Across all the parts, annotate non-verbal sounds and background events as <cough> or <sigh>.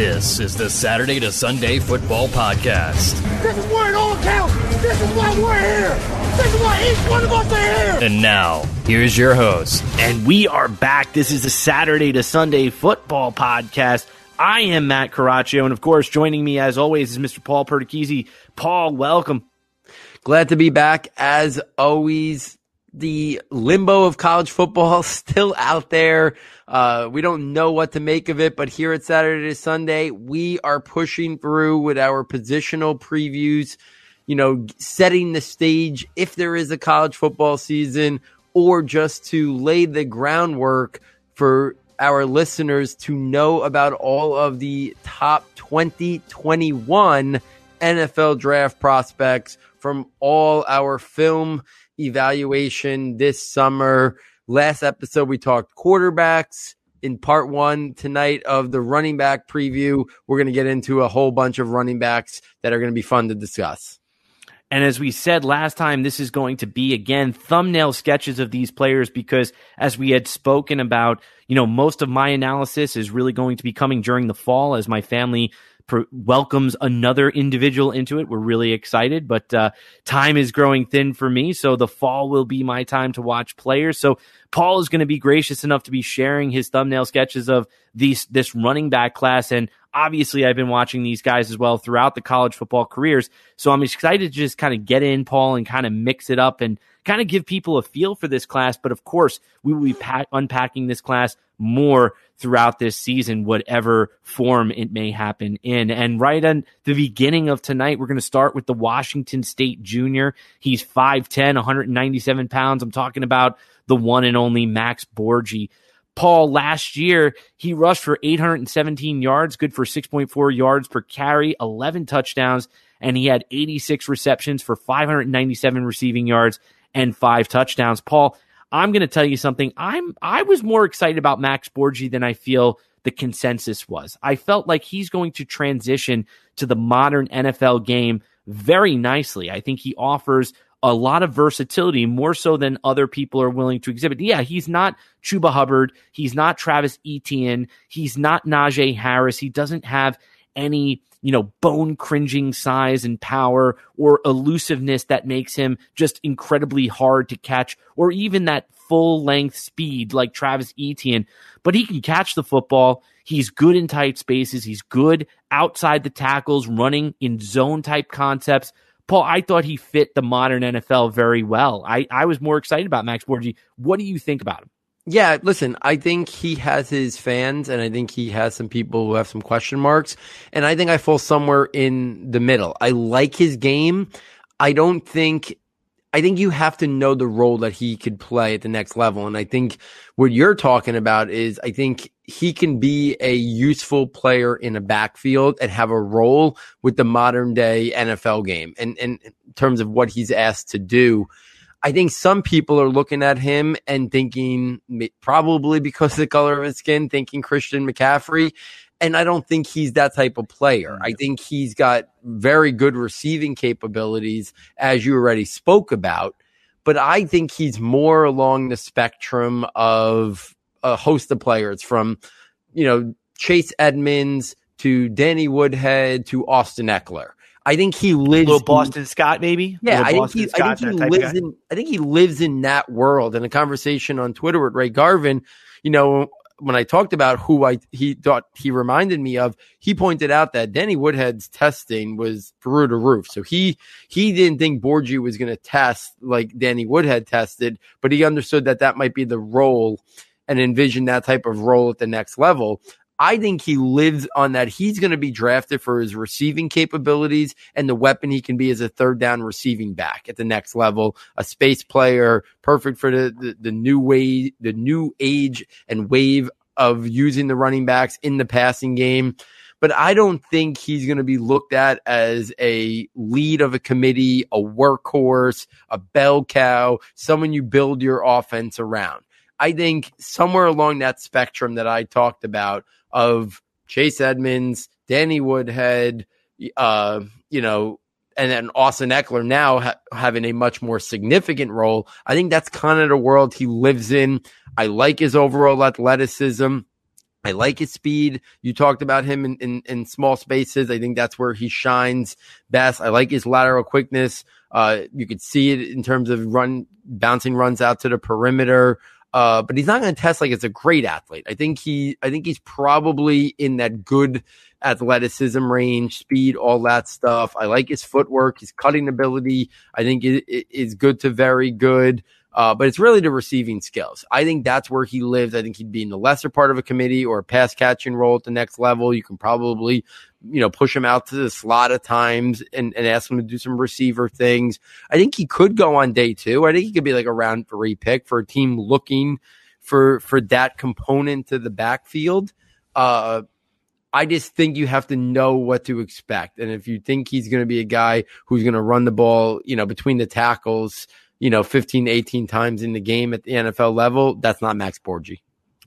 This is the Saturday to Sunday Football Podcast. This is where it all counts. This is why we're here. This is why each one of us are here. And now, here's your host. And we are back. This is the Saturday to Sunday Football Podcast. I am Matt Caraccio, and of course, joining me as always is Mr. Paul Perticchese. Paul, welcome. Glad to be back as always. The limbo of college football <laughs> still out there. Uh, we don't know what to make of it, but here at Saturday to Sunday, we are pushing through with our positional previews, you know, setting the stage if there is a college football season or just to lay the groundwork for our listeners to know about all of the top 2021 NFL draft prospects from all our film evaluation this summer. Last episode, we talked quarterbacks. In part one tonight of the running back preview, we're going to get into a whole bunch of running backs that are going to be fun to discuss. And as we said last time, this is going to be again thumbnail sketches of these players because as we had spoken about, you know, most of my analysis is really going to be coming during the fall as my family welcomes another individual into it. We're really excited, but uh, time is growing thin for me. So the fall will be my time to watch players. So Paul is going to be gracious enough to be sharing his thumbnail sketches of these this running back class. And obviously, I've been watching these guys as well throughout the college football careers. So I'm excited to just kind of get in, Paul, and kind of mix it up and kind of give people a feel for this class. But of course, we will be pack- unpacking this class more throughout this season, whatever form it may happen in. And right on the beginning of tonight, we're going to start with the Washington State Junior. He's 5'10, 197 pounds. I'm talking about the one and only Max Borghi. Paul, last year, he rushed for 817 yards, good for 6.4 yards per carry, 11 touchdowns, and he had 86 receptions for 597 receiving yards and five touchdowns. Paul, I'm going to tell you something. I'm I was more excited about Max Borghi than I feel the consensus was. I felt like he's going to transition to the modern NFL game very nicely. I think he offers a lot of versatility, more so than other people are willing to exhibit. Yeah, he's not Chuba Hubbard. He's not Travis Etienne. He's not Najee Harris. He doesn't have any you know, bone cringing size and power or elusiveness that makes him just incredibly hard to catch or even that full length speed like Travis Etienne. But he can catch the football. He's good in tight spaces. He's good outside the tackles, running in zone type concepts. Paul, I thought he fit the modern NFL very well. I, I was more excited about Max Borghi. What do you think about him? Yeah, listen, I think he has his fans and I think he has some people who have some question marks. And I think I fall somewhere in the middle. I like his game. I don't think, I think you have to know the role that he could play at the next level. And I think what you're talking about is I think he can be a useful player in a backfield and have a role with the modern day NFL game. And, and in terms of what he's asked to do. I think some people are looking at him and thinking, probably because of the color of his skin, thinking Christian McCaffrey. And I don't think he's that type of player. I think he's got very good receiving capabilities, as you already spoke about. But I think he's more along the spectrum of a host of players from, you know, Chase Edmonds to Danny Woodhead to Austin Ekeler. I think he lives. little Boston in, Scott, maybe. Yeah, I think, he, Scott, I think he lives in. I think he lives in that world. In a conversation on Twitter with Ray Garvin, you know, when I talked about who I he thought he reminded me of, he pointed out that Danny Woodhead's testing was through the roof. So he he didn't think Borghi was going to test like Danny Woodhead tested, but he understood that that might be the role and envisioned that type of role at the next level. I think he lives on that. He's going to be drafted for his receiving capabilities and the weapon he can be as a third down receiving back at the next level. A space player, perfect for the, the, the new way, the new age and wave of using the running backs in the passing game. But I don't think he's going to be looked at as a lead of a committee, a workhorse, a bell cow, someone you build your offense around. I think somewhere along that spectrum that I talked about of Chase Edmonds, Danny Woodhead, uh, you know, and then Austin Ekeler now ha- having a much more significant role. I think that's kind of the world he lives in. I like his overall athleticism. I like his speed. You talked about him in, in, in, small spaces. I think that's where he shines best. I like his lateral quickness. Uh, you could see it in terms of run, bouncing runs out to the perimeter. Uh, but he's not going to test like it's a great athlete. I think he, I think he's probably in that good athleticism range, speed, all that stuff. I like his footwork, his cutting ability. I think it is good to very good. Uh, but it's really the receiving skills. I think that's where he lives. I think he'd be in the lesser part of a committee or a pass catching role at the next level. You can probably, you know, push him out to the slot at times and, and ask him to do some receiver things. I think he could go on day two. I think he could be like a round three pick for a team looking for, for that component to the backfield. Uh, I just think you have to know what to expect. And if you think he's going to be a guy who's going to run the ball, you know, between the tackles, you know, 15, 18 times in the game at the NFL level, that's not Max Borghi.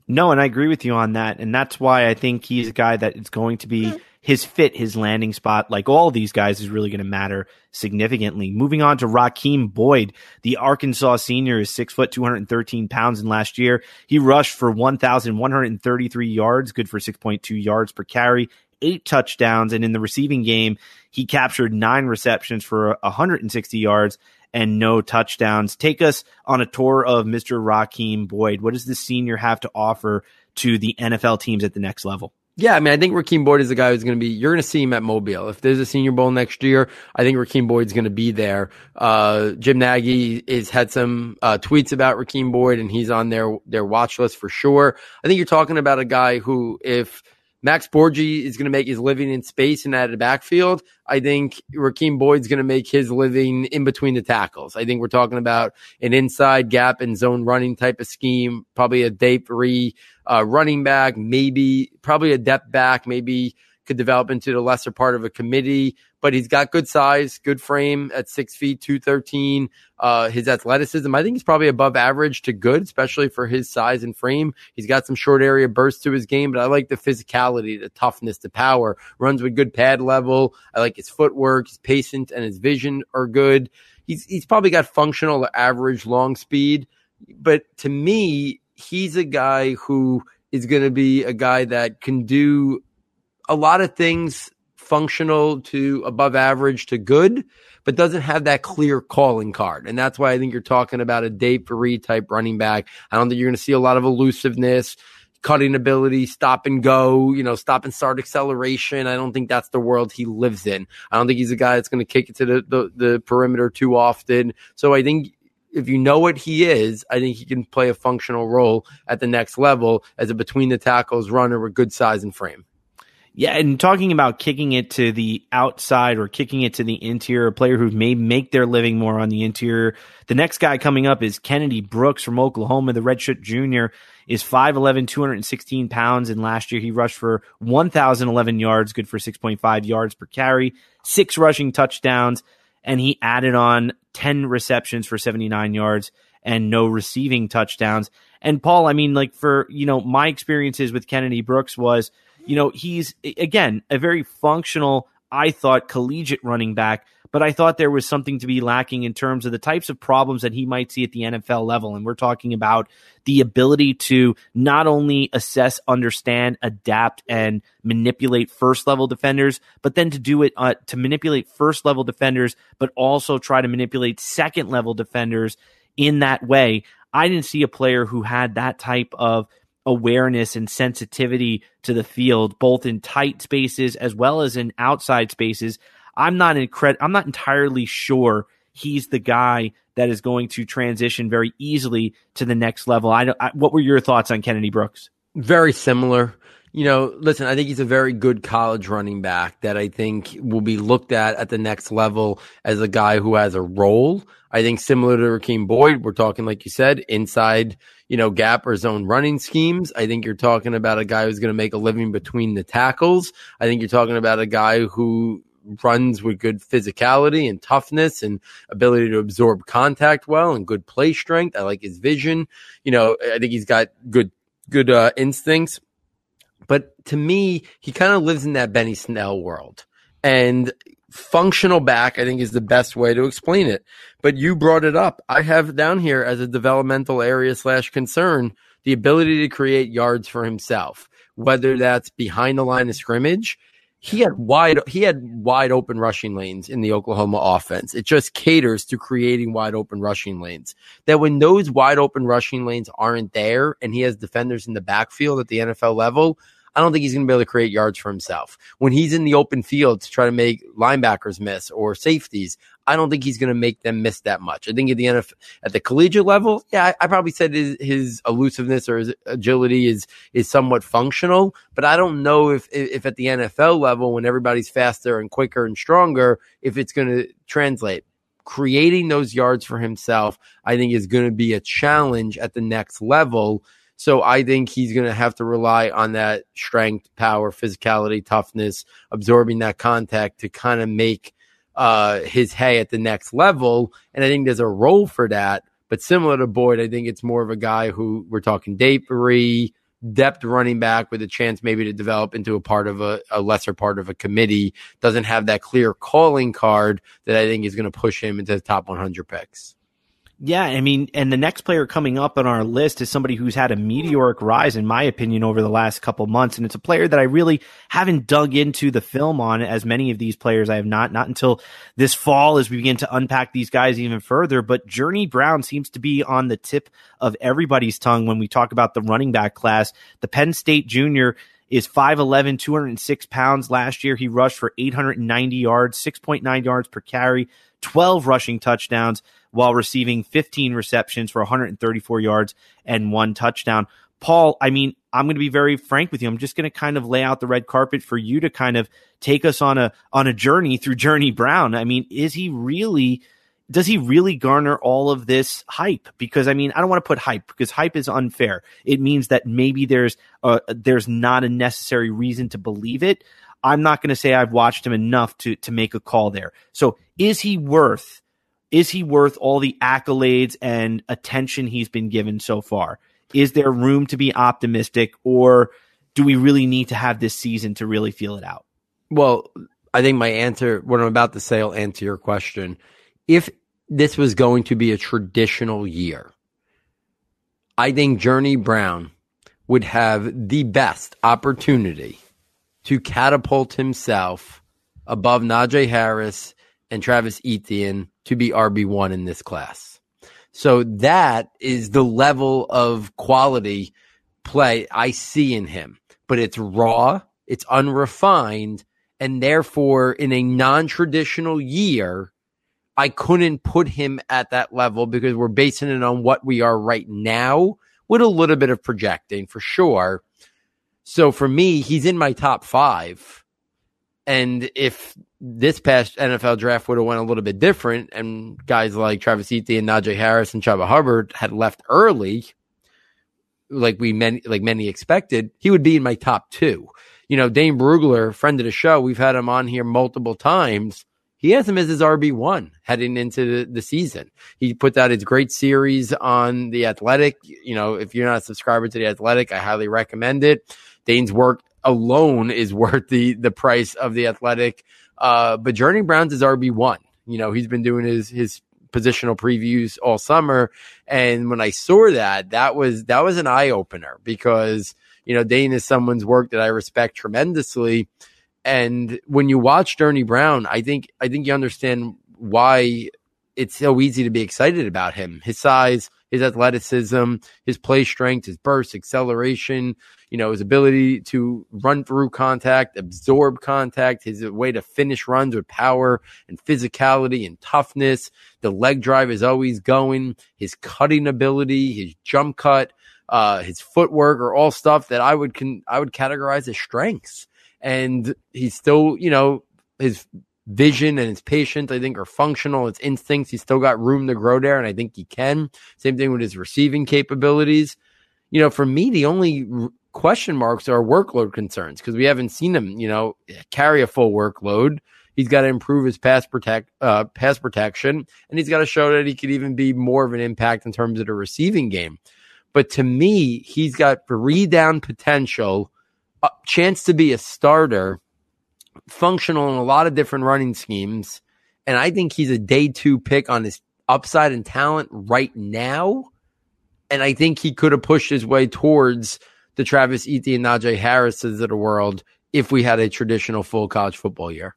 No, and I agree with you on that. And that's why I think he's a guy that is going to be hmm. his fit, his landing spot, like all these guys, is really going to matter significantly. Moving on to Rakeem Boyd, the Arkansas senior is six foot, 213 pounds in last year. He rushed for 1,133 yards, good for 6.2 yards per carry, eight touchdowns. And in the receiving game, he captured nine receptions for 160 yards and no touchdowns. Take us on a tour of Mr. Rakeem Boyd. What does the senior have to offer to the NFL teams at the next level? Yeah, I mean, I think Rakeem Boyd is a guy who's going to be, you're going to see him at Mobile. If there's a Senior Bowl next year, I think Rakeem Boyd's going to be there. Uh, Jim Nagy has had some uh, tweets about Rakeem Boyd, and he's on their, their watch list for sure. I think you're talking about a guy who, if Max Borghi is going to make his living in space and at the backfield. I think Rakeem Boyd's going to make his living in between the tackles. I think we're talking about an inside gap and zone running type of scheme, probably a day three uh, running back, maybe probably a depth back, maybe could develop into the lesser part of a committee, but he's got good size, good frame at six feet, 213. Uh, his athleticism, I think he's probably above average to good, especially for his size and frame. He's got some short area bursts to his game, but I like the physicality, the toughness, the power, runs with good pad level. I like his footwork, his patience and his vision are good. He's, he's probably got functional average long speed, but to me, he's a guy who is going to be a guy that can do a lot of things functional to above average to good, but doesn't have that clear calling card. And that's why I think you're talking about a day three type running back. I don't think you're going to see a lot of elusiveness, cutting ability, stop and go, you know, stop and start acceleration. I don't think that's the world he lives in. I don't think he's a guy that's going to kick it to the, the, the perimeter too often. So I think if you know what he is, I think he can play a functional role at the next level as a between the tackles runner with good size and frame. Yeah, and talking about kicking it to the outside or kicking it to the interior, a player who may make their living more on the interior. The next guy coming up is Kennedy Brooks from Oklahoma. The redshirt junior is 5'11, 216 pounds, and last year he rushed for 1,011 yards, good for 6.5 yards per carry, six rushing touchdowns, and he added on 10 receptions for 79 yards and no receiving touchdowns. And Paul, I mean, like for, you know, my experiences with Kennedy Brooks was – you know, he's again a very functional, I thought, collegiate running back, but I thought there was something to be lacking in terms of the types of problems that he might see at the NFL level. And we're talking about the ability to not only assess, understand, adapt, and manipulate first level defenders, but then to do it uh, to manipulate first level defenders, but also try to manipulate second level defenders in that way. I didn't see a player who had that type of awareness and sensitivity to the field, both in tight spaces as well as in outside spaces. I'm not incred- I'm not entirely sure he's the guy that is going to transition very easily to the next level. I, I what were your thoughts on Kennedy Brooks? Very similar. You know, listen, I think he's a very good college running back that I think will be looked at at the next level as a guy who has a role. I think similar to Rakeem Boyd, we're talking, like you said, inside, you know, gap or zone running schemes. I think you're talking about a guy who's going to make a living between the tackles. I think you're talking about a guy who runs with good physicality and toughness and ability to absorb contact well and good play strength. I like his vision. You know, I think he's got good, good uh, instincts. But to me, he kind of lives in that Benny Snell world. And functional back, I think, is the best way to explain it. But you brought it up. I have down here as a developmental area slash concern the ability to create yards for himself. whether that's behind the line of scrimmage. He had wide he had wide open rushing lanes in the Oklahoma offense. It just caters to creating wide open rushing lanes. That when those wide open rushing lanes aren't there and he has defenders in the backfield at the NFL level, I don't think he's going to be able to create yards for himself. When he's in the open field to try to make linebackers miss or safeties, I don't think he's going to make them miss that much. I think at the NFL, at the collegiate level, yeah, I, I probably said his, his, elusiveness or his agility is is somewhat functional, but I don't know if if at the NFL level, when everybody's faster and quicker and stronger, if it's going to translate. Creating those yards for himself, I think, is going to be a challenge at the next level so I think he's going to have to rely on that strength, power, physicality, toughness, absorbing that contact to kind of make uh, his hay at the next level. And I think there's a role for that. But similar to Boyd, I think it's more of a guy who we're talking Dapery, depth running back with a chance maybe to develop into a part of a, a lesser part of a committee. Doesn't have that clear calling card that I think is going to push him into the top 100 picks. Yeah, I mean, and the next player coming up on our list is somebody who's had a meteoric rise, in my opinion, over the last couple months. And it's a player that I really haven't dug into the film on as many of these players. I have not, not until this fall as we begin to unpack these guys even further. But Journey Brown seems to be on the tip of everybody's tongue when we talk about the running back class. The Penn State junior is 5'11, 206 pounds. Last year, he rushed for 890 yards, 6.9 yards per carry, 12 rushing touchdowns while receiving 15 receptions for 134 yards and one touchdown. Paul, I mean, I'm going to be very frank with you. I'm just going to kind of lay out the red carpet for you to kind of take us on a on a journey through Journey Brown. I mean, is he really does he really garner all of this hype? Because I mean, I don't want to put hype because hype is unfair. It means that maybe there's a, there's not a necessary reason to believe it. I'm not going to say I've watched him enough to to make a call there. So, is he worth is he worth all the accolades and attention he's been given so far? Is there room to be optimistic, or do we really need to have this season to really feel it out? Well, I think my answer, what I'm about to say, will answer your question. If this was going to be a traditional year, I think Journey Brown would have the best opportunity to catapult himself above Najee Harris and Travis Etienne to be RB1 in this class. So that is the level of quality play I see in him. But it's raw, it's unrefined, and therefore, in a non traditional year, I couldn't put him at that level because we're basing it on what we are right now with a little bit of projecting for sure. So for me, he's in my top five. And if this past NFL draft would have went a little bit different, and guys like Travis Etienne, Najee Harris, and Chuba Hubbard had left early, like we many like many expected, he would be in my top two. You know, Dane Brugler, friend of the show, we've had him on here multiple times. He has him as his RB one heading into the, the season. He put out his great series on the Athletic. You know, if you're not a subscriber to the Athletic, I highly recommend it. Dane's work alone is worth the the price of the Athletic uh, but Journey Brown's is RB one. You know, he's been doing his his positional previews all summer, and when I saw that, that was that was an eye opener because you know Dane is someone's work that I respect tremendously, and when you watch Journey Brown, I think I think you understand why it's so easy to be excited about him. His size, his athleticism, his play strength, his burst, acceleration, you know, his ability to run through contact, absorb contact, his way to finish runs with power and physicality and toughness. The leg drive is always going, his cutting ability, his jump cut, uh, his footwork are all stuff that I would can I would categorize as strengths. And he's still, you know, his vision and his patience, I think, are functional. His instincts, he's still got room to grow there, and I think he can. Same thing with his receiving capabilities. You know, for me, the only question marks are workload concerns because we haven't seen him, you know, carry a full workload. He's got to improve his pass protect uh, pass protection, and he's got to show that he could even be more of an impact in terms of the receiving game. But to me, he's got three down potential, a chance to be a starter, functional in a lot of different running schemes, and I think he's a day two pick on his upside and talent right now. And I think he could have pushed his way towards the Travis Etienne Najee Harrises of the world if we had a traditional full college football year.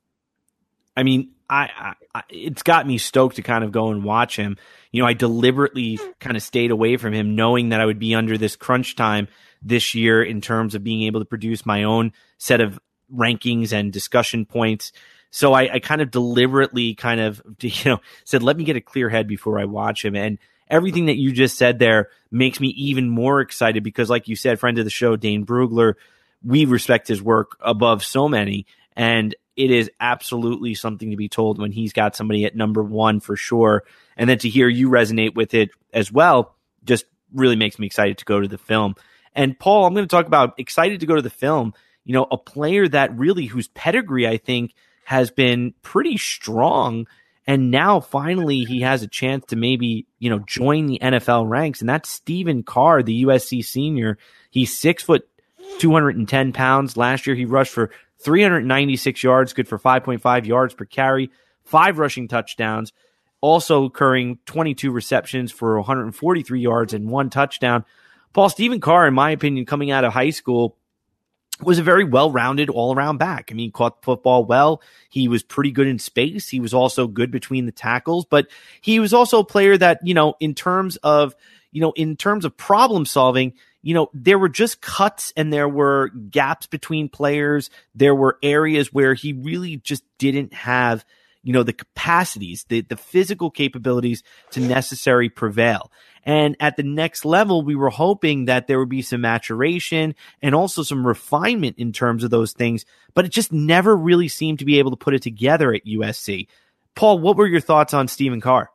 I mean, I, I, it's got me stoked to kind of go and watch him. You know, I deliberately kind of stayed away from him, knowing that I would be under this crunch time this year in terms of being able to produce my own set of rankings and discussion points. So I, I kind of deliberately kind of <laughs> you know said, let me get a clear head before I watch him. And everything that you just said there makes me even more excited because, like you said, friend of the show, Dane Brugler, we respect his work above so many. And it is absolutely something to be told when he's got somebody at number one for sure. And then to hear you resonate with it as well just really makes me excited to go to the film. And Paul, I'm going to talk about excited to go to the film. You know, a player that really whose pedigree I think has been pretty strong. And now finally he has a chance to maybe, you know, join the NFL ranks. And that's Stephen Carr, the USC senior. He's six foot, 210 pounds. Last year he rushed for 396 yards, good for 5.5 yards per carry, five rushing touchdowns, also occurring 22 receptions for 143 yards and one touchdown. Paul Stephen Carr, in my opinion, coming out of high school, was a very well-rounded all-around back. I mean, caught the football well. He was pretty good in space. He was also good between the tackles, but he was also a player that, you know, in terms of, you know, in terms of problem solving, you know, there were just cuts and there were gaps between players. There were areas where he really just didn't have, you know, the capacities, the, the physical capabilities to necessarily prevail. And at the next level, we were hoping that there would be some maturation and also some refinement in terms of those things, but it just never really seemed to be able to put it together at USC. Paul, what were your thoughts on Stephen Carr?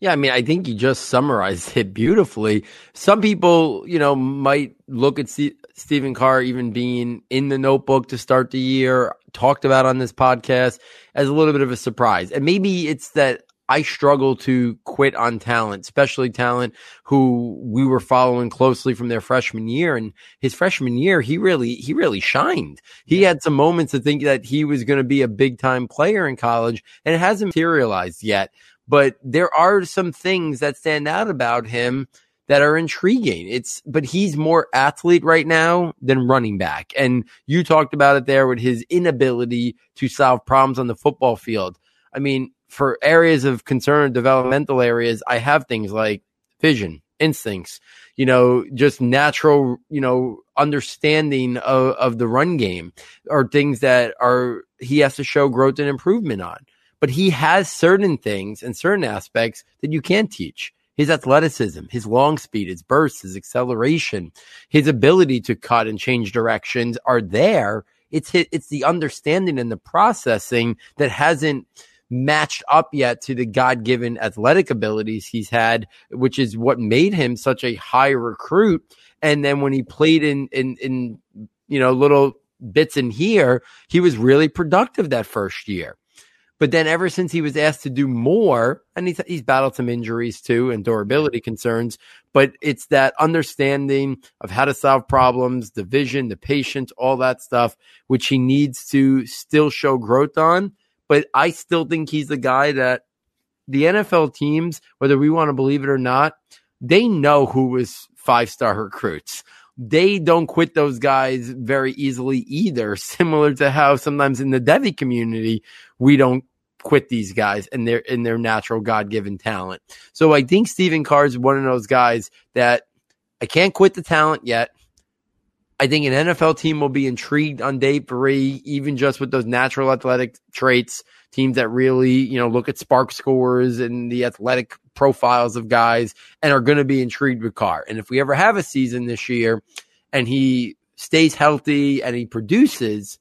Yeah, I mean, I think you just summarized it beautifully. Some people, you know, might look at C- Stephen Carr even being in the notebook to start the year, talked about on this podcast as a little bit of a surprise. And maybe it's that I struggle to quit on talent, especially talent who we were following closely from their freshman year. And his freshman year, he really, he really shined. He had some moments to think that he was going to be a big time player in college and it hasn't materialized yet. But there are some things that stand out about him that are intriguing. It's, but he's more athlete right now than running back. And you talked about it there with his inability to solve problems on the football field. I mean, for areas of concern, developmental areas, I have things like vision, instincts, you know, just natural, you know, understanding of, of the run game are things that are, he has to show growth and improvement on. But he has certain things and certain aspects that you can't teach. His athleticism, his long speed, his bursts, his acceleration, his ability to cut and change directions are there. It's it's the understanding and the processing that hasn't matched up yet to the God given athletic abilities he's had, which is what made him such a high recruit. And then when he played in, in, in, you know, little bits in here, he was really productive that first year. But then ever since he was asked to do more, and he's, he's battled some injuries too and durability concerns, but it's that understanding of how to solve problems, the vision, the patience, all that stuff, which he needs to still show growth on but I still think he's the guy that the NFL teams, whether we want to believe it or not, they know who is five star recruits. They don't quit those guys very easily either, <laughs> similar to how sometimes in the devy community, we don't quit these guys and their in their natural God given talent. So I think Stephen Carr is one of those guys that I can't quit the talent yet. I think an NFL team will be intrigued on day three, even just with those natural athletic traits. Teams that really, you know, look at SPARQ scores and the athletic profiles of guys and are going to be intrigued with Carr. And if we ever have a season this year and he stays healthy and he produces,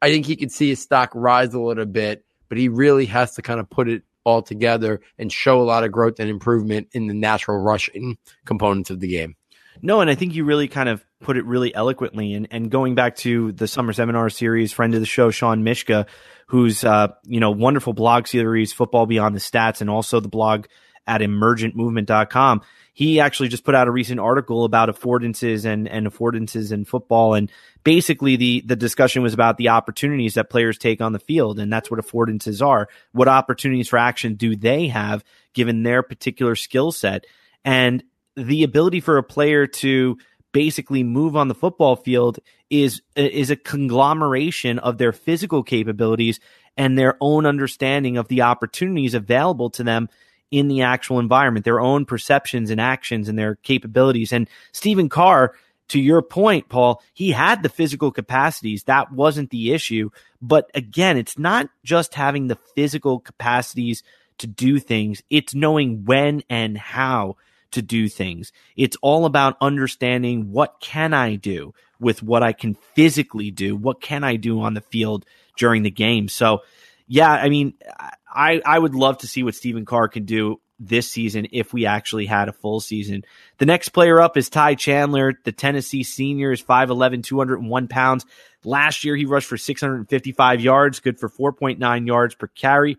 I think he could see his stock rise a little bit, but he really has to kind of put it all together and show a lot of growth and improvement in the natural rushing components of the game. No, and I think you really kind of put it really eloquently. And, and going back to the summer seminar series, friend of the show, Sean Mishka, who's, uh, you know, wonderful blog series, Football Beyond the Stats, and also the blog at emergentmovement.com. He actually just put out a recent article about affordances and, and affordances in football. And basically the, the discussion was about the opportunities that players take on the field. And that's what affordances are. What opportunities for action do they have given their particular skill set? And the ability for a player to basically move on the football field is is a conglomeration of their physical capabilities and their own understanding of the opportunities available to them in the actual environment, their own perceptions and actions and their capabilities. And Stephen Carr, to your point, Paul, he had the physical capacities. That wasn't the issue. But again, it's not just having the physical capacities to do things, it's knowing when and how to do things. It's all about understanding what can I do with what I can physically do? What can I do on the field during the game? So, yeah, I mean, I, I would love to see what Stephen Carr can do this season if we actually had a full season. The next player up is Ty Chandler, the Tennessee senior, is 5'11, 201 pounds. Last year, he rushed for 655 yards, good for 4.9 yards per carry.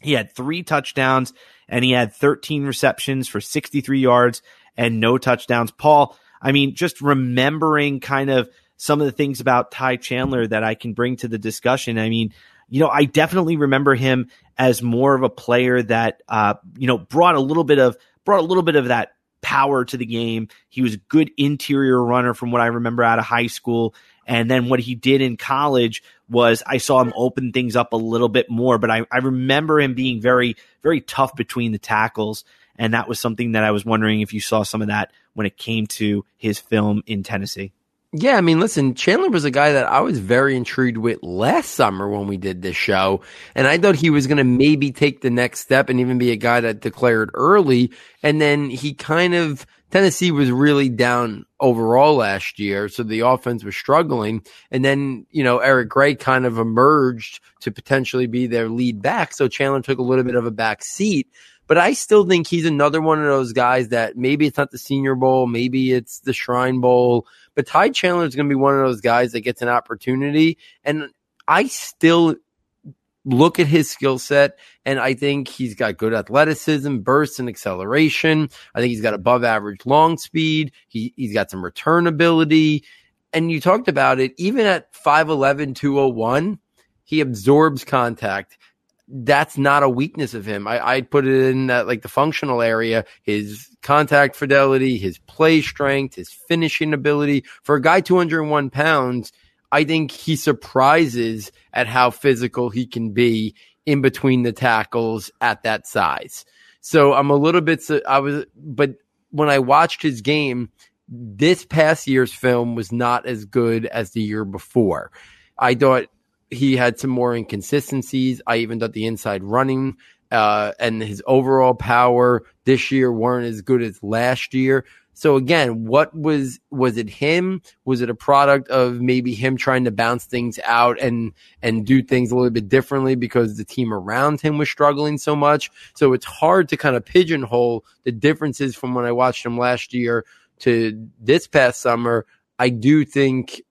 He had three touchdowns and he had 13 receptions for 63 yards and no touchdowns. Paul, I mean, just remembering kind of some of the things about Ty Chandler that I can bring to the discussion. I mean, you know, I definitely remember him as more of a player that, uh, you know, brought a little bit of brought a little bit of that power to the game. He was a good interior runner from what I remember out of high school. And then what he did in college was I saw him open things up a little bit more, but I, I remember him being very, very tough between the tackles. And that was something that I was wondering if you saw some of that when it came to his film in Tennessee. Yeah, I mean, listen, Chandler was a guy that I was very intrigued with last summer when we did this show. And I thought he was going to maybe take the next step and even be a guy that declared early. And then he kind of, Tennessee was really down overall last year. So the offense was struggling. And then, you know, Eric Gray kind of emerged to potentially be their lead back. So Chandler took a little bit of a back seat. But I still think he's another one of those guys that maybe it's not the Senior Bowl, maybe it's the Shrine Bowl, but Ty Chandler is going to be one of those guys that gets an opportunity. And I still look at his skill set and I think he's got good athleticism, burst and acceleration. I think he's got above average long speed. He, he's got some return ability. And you talked about it, even at 5'11, 201, he absorbs contact that's not a weakness of him. I, I'd put it in that like the functional area, his contact fidelity, his play strength, his finishing ability. For a guy 201 pounds, I think he surprises at how physical he can be in between the tackles at that size. So I'm a little bit, I was, but when I watched his game, this past year's film was not as good as the year before. I thought he had some more inconsistencies. I even thought the inside running uh, and his overall power this year weren't as good as last year. So again, what was was it him? Was it a product of maybe him trying to bounce things out and and do things a little bit differently because the team around him was struggling so much? So it's hard to kind of pigeonhole the differences from when I watched him last year to this past summer. I do think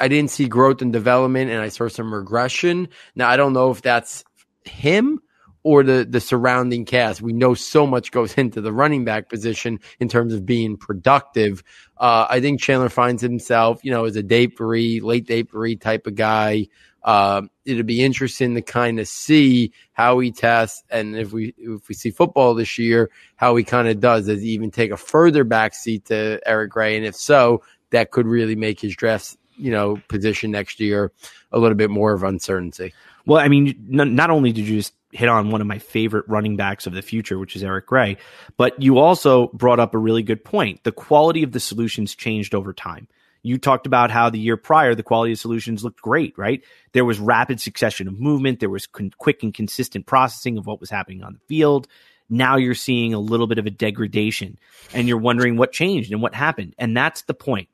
I didn't see growth and development and I saw some regression. Now, I don't know if that's him or the, the surrounding cast. We know so much goes <laughs> into the running back position in terms of being productive. Uh, I think Chandler finds himself, you know, as a day three, late day three type of guy. Uh, it'll be interesting to kind of see how he tests, and if we if we see football this year, how he kind of does. Does he even take a further backseat to Eric Gray? And if so, that could really make his draft you know, position next year, a little bit more of uncertainty. Well, I mean, not only did you just hit on one of my favorite running backs of the future, which is Eric Gray, but you also brought up a really good point. The quality of the solutions changed over time. You talked about how the year prior, the quality of solutions looked great, right? There was rapid succession of movement. There was con- quick and consistent processing of what was happening on the field. Now you're seeing a little bit of a degradation and you're wondering what changed and what happened. And that's the point.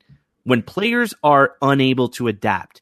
When players are unable to adapt,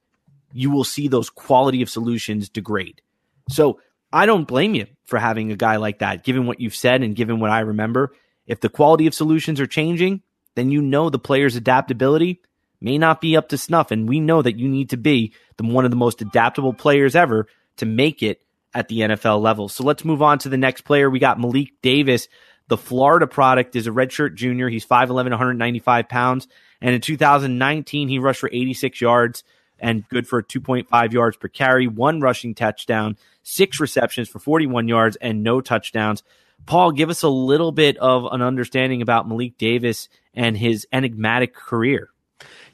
you will see those quality of solutions degrade. So I don't blame you for having a guy like that, given what you've said and given what I remember. If the quality of solutions are changing, then you know the player's adaptability may not be up to snuff. And we know that you need to be the, one of the most adaptable players ever to make it at the NFL level. So let's move on to the next player. We got Malik Davis. The Florida product is a redshirt junior. He's 5'11, 195 pounds. And in 2019, he rushed for 86 yards and good for 2.5 yards per carry, one rushing touchdown, six receptions for 41 yards, and no touchdowns. Paul, give us a little bit of an understanding about Malik Davis and his enigmatic career.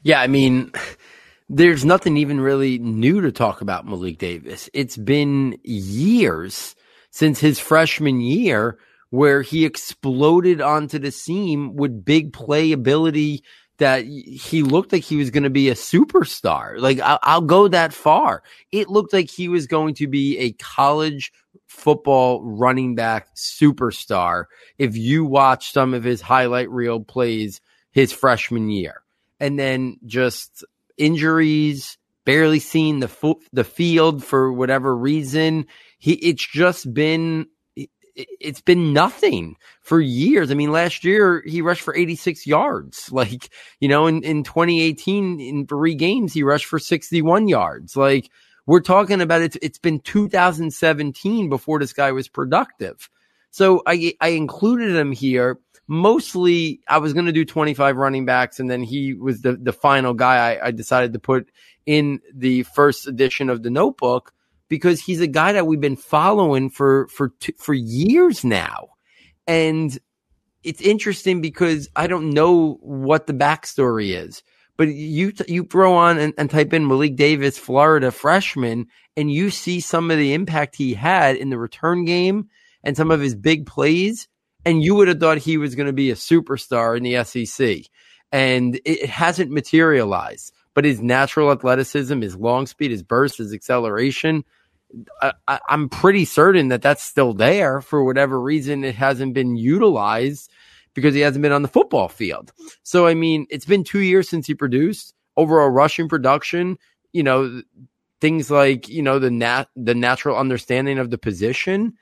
Yeah, I mean, <laughs> there's nothing even really new to talk about Malik Davis. It's been years since his freshman year where he exploded onto the scene with big playability that he looked like he was going to be a superstar. Like I'll, I'll, go that far. It looked like he was going to be a college football running back superstar. If you watch some of his highlight reel plays his freshman year and then just injuries, barely seen the fo- the field for whatever reason. He, it's just been it's been nothing for years. I mean, last year he rushed for 86 yards. <laughs> Like, you know, in, in 2018, in three games, he rushed for 61 yards. Like, we're talking about it. It's been 2017 before this guy was productive. So I, I included him here. Mostly, I was going to do 25 running backs, and then he was the, the final guy I, I decided to put in the first edition of the notebook because he's a guy that we've been following for for for years now, and it's interesting because I don't know what the backstory is. But you you throw on and, and type in Malik Davis, Florida freshman, and you see some of the impact he had in the return game and some of his big plays, and you would have thought he was going to be a superstar in the SEC, and it hasn't materialized. But his natural athleticism, his long speed, his burst, his acceleration, I, am pretty certain that that's still there for whatever reason it hasn't been utilized because he hasn't been on the football field. So I mean, it's been two years since he produced overall rushing production. You know, things like you know the nat the natural understanding of the position,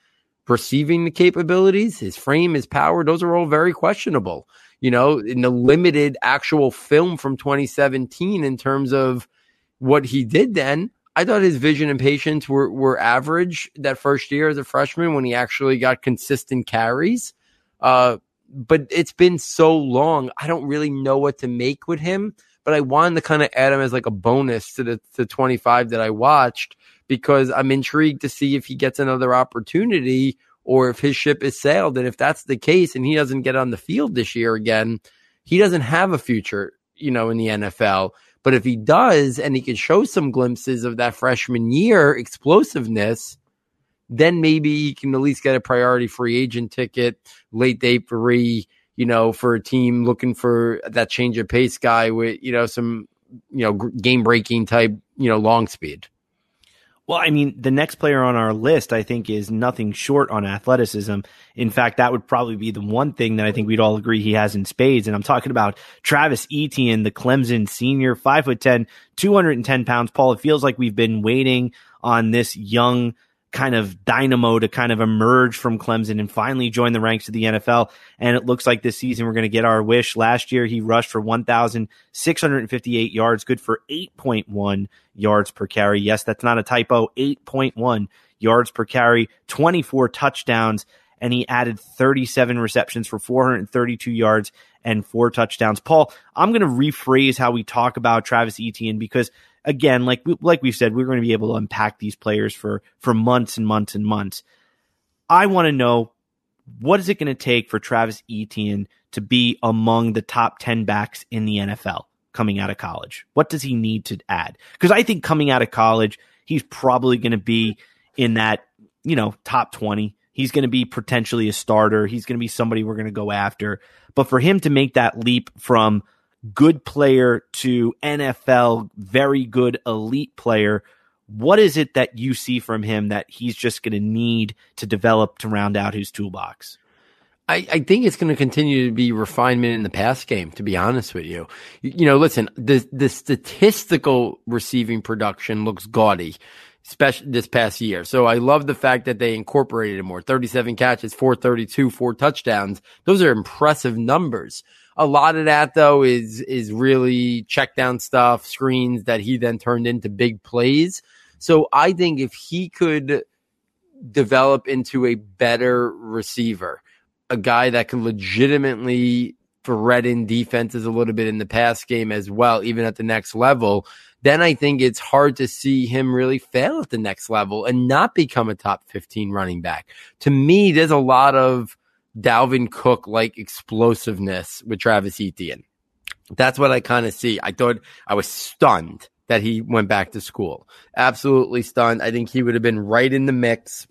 perceiving the capabilities, his frame, his power. Those are all very questionable. You know, in the limited actual film from 2017 in terms of what he did then I thought his vision and patience were, were average that first year as a freshman when he actually got consistent carries. Uh, but it's been so long. I don't really know what to make with him, but I wanted to kind of add him as like a bonus to the, the 25 that I watched because I'm intrigued to see if he gets another opportunity or if his ship is sailed. And if that's the case and he doesn't get on the field this year again, he doesn't have a future, you know, in the NFL. But if he does and he can show some glimpses of that freshman year explosiveness, then maybe he can at least get a priority free agent ticket, late day free, you know, for a team looking for that change of pace guy with, you know, some, you know, game breaking type, you know, long speed. Well, I mean, the next player on our list, I think, is nothing short on athleticism. In fact, that would probably be the one thing that I think we'd all agree he has in spades. And I'm talking about Travis Etienne, the Clemson senior, 5'10, 210 pounds. Paul, it feels like we've been waiting on this young kind of dynamo to kind of emerge from Clemson and finally join the ranks of the NFL. And it looks like this season we're going to get our wish. Last year he rushed for 1,658 yards, good for 8.1 yards per carry. Yes, that's not a typo. 8.1 yards per carry, 24 touchdowns, and he added 37 receptions for 432 yards and four touchdowns. Paul, I'm going to rephrase how we talk about Travis Etienne because again, like we, like we've said, we're going to be able to unpack these players for for months and months and months. I want to know what is it going to take for Travis Etienne to be among the top 10 backs in the NFL coming out of college? What does he need to add? Because I think coming out of college, he's probably going to be in that, you know, top 20. He's going to be potentially a starter. He's going to be somebody we're going to go after. But for him to make that leap from good player to NFL, very good elite player. What is it that you see from him that he's just going to need to develop to round out his toolbox? I, I, think it's going to continue to be refinement in the pass game, to be honest with you. You, you know, listen, the, the statistical receiving production looks gaudy, especially this past year. So I love the fact that they incorporated more 37 catches, 432, four touchdowns. Those are impressive numbers. A lot of that though is is really check down stuff, screens that he then turned into big plays. So I think if he could develop into a better receiver, a guy that can legitimately threaten defenses a little bit in the pass game as well, even at the next level, then I think it's hard to see him really fail at the next level and not become a top 15 running back. To me, there's a lot of Dalvin Cook like explosiveness with Travis Etienne. That's what I kind of see. I thought I was stunned that he went back to school. Absolutely stunned. I think he would have been right in the mix,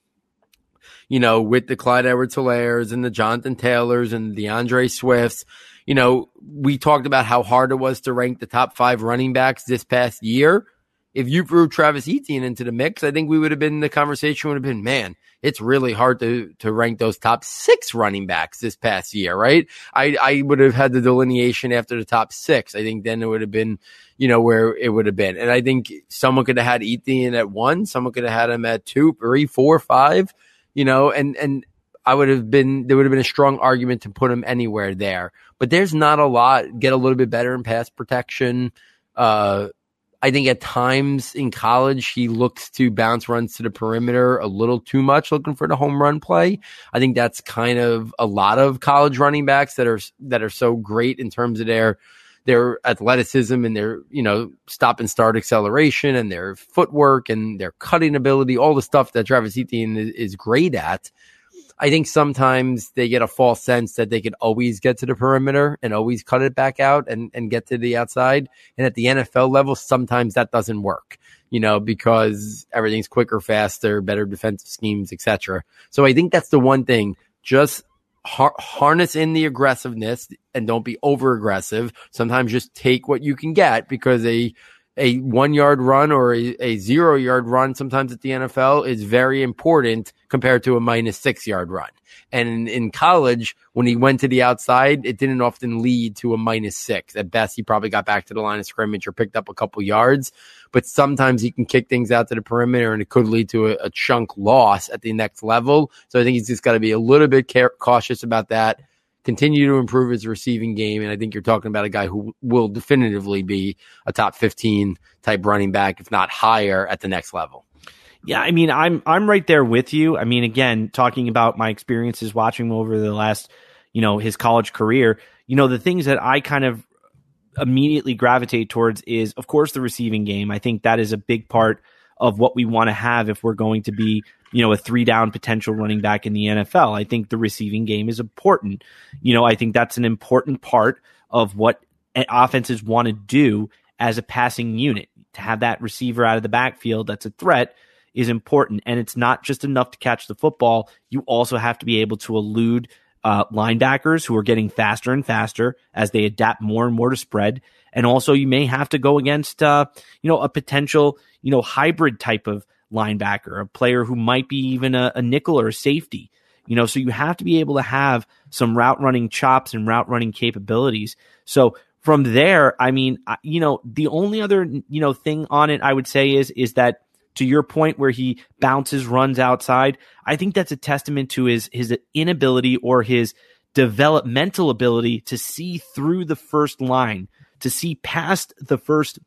you know, with the Clyde Edwards Helaires and the Jonathan Taylors and the Andre Swifts. You know, we talked about how hard it was to rank the top five running backs this past year if you threw Travis Etienne into the mix, I think we would have been the conversation would have been, man, it's really hard to to rank those top six running backs this past year, right? I I would have had the delineation after the top six. I think then it would have been, you know, where it would have been. And I think someone could have had Etienne at one, someone could have had him at two, three, four, five, you know, and and I would have been there would have been a strong argument to put him anywhere there. But there's not a lot. Get a little bit better in pass protection. Uh, I think at times in college, he looks to bounce runs to the perimeter a little too much, looking for the home run play. I think that's kind of a lot of college running backs that are, that are so great in terms of their, their athleticism and their, you know, stop and start acceleration and their footwork and their cutting ability, all the stuff that Travis Etienne is, is great at. I think sometimes they get a false sense that they can always get to the perimeter and always cut it back out and, and get to the outside. And at the NFL level, sometimes that doesn't work, you know, because everything's quicker, faster, better defensive schemes, etc. So I think that's the one thing. Just har- harness in the aggressiveness and don't be over aggressive. Sometimes just take what you can get because a a one yard run or a, a, zero yard run sometimes at the NFL is very important compared to a minus six yard run. And in, in, college, when he went to the outside, it didn't often lead to a minus six. At best, he probably got back to the line of scrimmage or picked up a couple yards. But sometimes he can kick things out to the perimeter and it could lead to a, a chunk loss at the next level. So I think he's just got to be a little bit care- cautious about that continue to improve his receiving game. And I think you're talking about a guy who will definitively be a top 15 type running back, if not higher at the next level. Yeah, I mean, I'm I'm right there with you. I mean, again, talking about my experiences watching him over the last, you know, his college career, you know, the things that I kind of immediately gravitate towards is, of course, the receiving game. I think that is a big part of what we want to have if we're going to be you know, a three down potential running back in the NFL. I think the receiving game is important. You know, I think that's an important part of what offenses want to do as a passing unit. To have that receiver out of the backfield that's a threat is important. And it's not just enough to catch the football. You also have to be able to elude uh, linebackers who are getting faster and faster as they adapt more and more to spread. And also, you may have to go against, uh, you know, a potential, you know, hybrid type of linebacker, a player who might be even a, a nickel or a safety. You know, so you have to be able to have some route running chops and route running capabilities. So from there, I mean, you know, the only other you know thing on it I would say is is that to your point where he bounces runs outside, I think that's a testament to his his inability or his developmental ability to see through the first line, to see past the first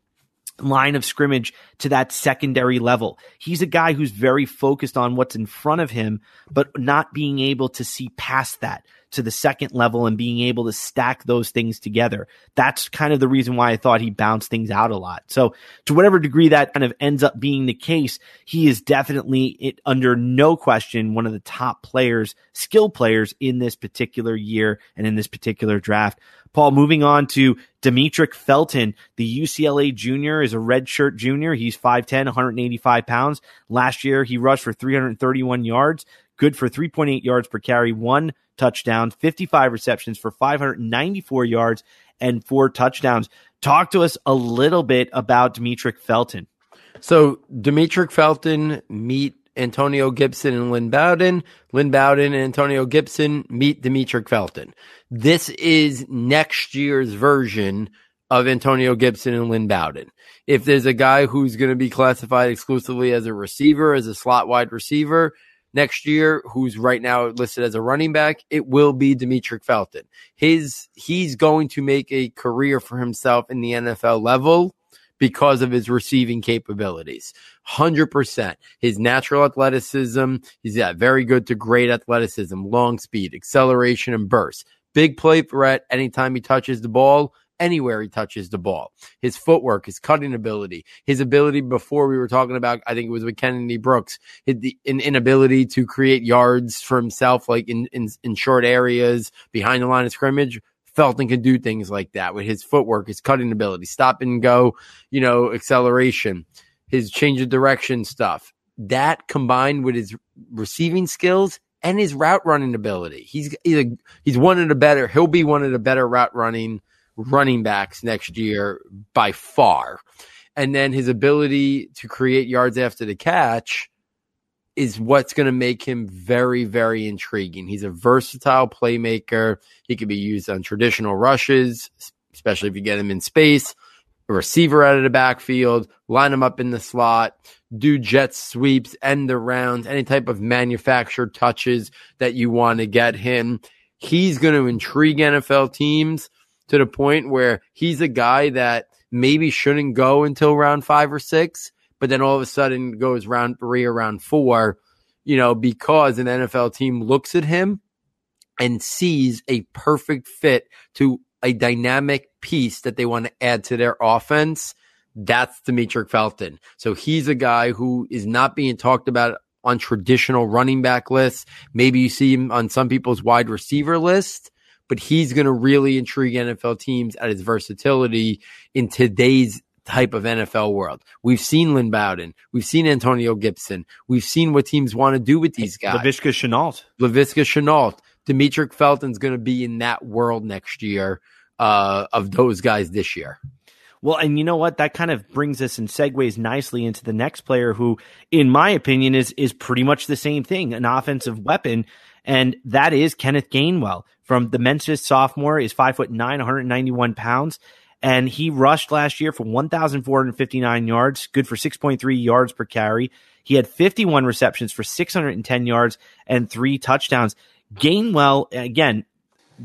line of scrimmage to that secondary level. He's a guy who's very focused on what's in front of him, but not being able to see past that to the second level and being able to stack those things together. That's kind of the reason why I thought he bounced things out a lot. So to whatever degree that kind of ends up being the case, he is definitely it, under no question one of the top players, skill players in this particular year and in this particular draft. Paul, moving on to Demetric Felton, the UCLA junior is a redshirt junior. He's 5'10, 185 pounds. Last year, he rushed for 331 yards, good for 3.8 yards per carry, one touchdown, 55 receptions for 594 yards and four touchdowns. Talk to us a little bit about Demetric Felton. So, Demetric Felton meet Antonio Gibson and Lynn Bowden. Lynn Bowden and Antonio Gibson meet Demetric Felton. This is next year's version of Antonio Gibson and Lynn Bowden. If there's a guy who's going to be classified exclusively as a receiver, as a slot wide receiver next year, who's right now listed as a running back, it will be Demetric Felton. His, he's going to make a career for himself in the NFL level because of his receiving capabilities. 100%. His natural athleticism, he's got very good to great athleticism, long speed, acceleration, and burst. Big play threat anytime he touches the ball. Anywhere he touches the ball. His footwork, his cutting ability, his ability before we were talking about, I think it was with Kennedy Brooks, the an inability to create yards for himself, like in, in, in short areas behind the line of scrimmage. Felton can do things like that with his footwork, his cutting ability, stop and go, you know, acceleration, his change of direction stuff. That combined with his receiving skills and his route running ability. He's he's, a, he's one of the better. He'll be one of the better route running running backs next year by far. And then his ability to create yards after the catch is what's going to make him very, very intriguing. He's a versatile playmaker. He can be used on traditional rushes, especially if you get him in space, a receiver out of the backfield, line him up in the slot, do jet sweeps, end the rounds, any type of manufactured touches that you want to get him. He's going to intrigue NFL teams to the point where he's a guy that maybe shouldn't go until round five or six, but then all of a sudden goes round three or round four, you know, because an NFL team looks at him and sees a perfect fit to a dynamic piece that they want to add to their offense. That's Demetric Felton. So he's a guy who is not being talked about on traditional running back lists. Maybe you see him on some people's wide receiver list, but he's going to really intrigue NFL teams at his versatility in today's type of NFL world. We've seen Lynn Bowden. We've seen Antonio Gibson. We've seen what teams want to do with these guys. Laviska Shenault. Laviska Shenault. Demetric Felton's going to be in that world next year uh, of those guys this year. Well, and you know what? That kind of brings us and segues nicely into the next player who, in my opinion, is is pretty much the same thing, an offensive weapon, and that is Kenneth Gainwell from the Memphis sophomore is five foot nine, 191 pounds. And he rushed last year for 1,459 yards, good for 6.3 yards per carry. He had 51 receptions for 610 yards and three touchdowns. Gainwell, again,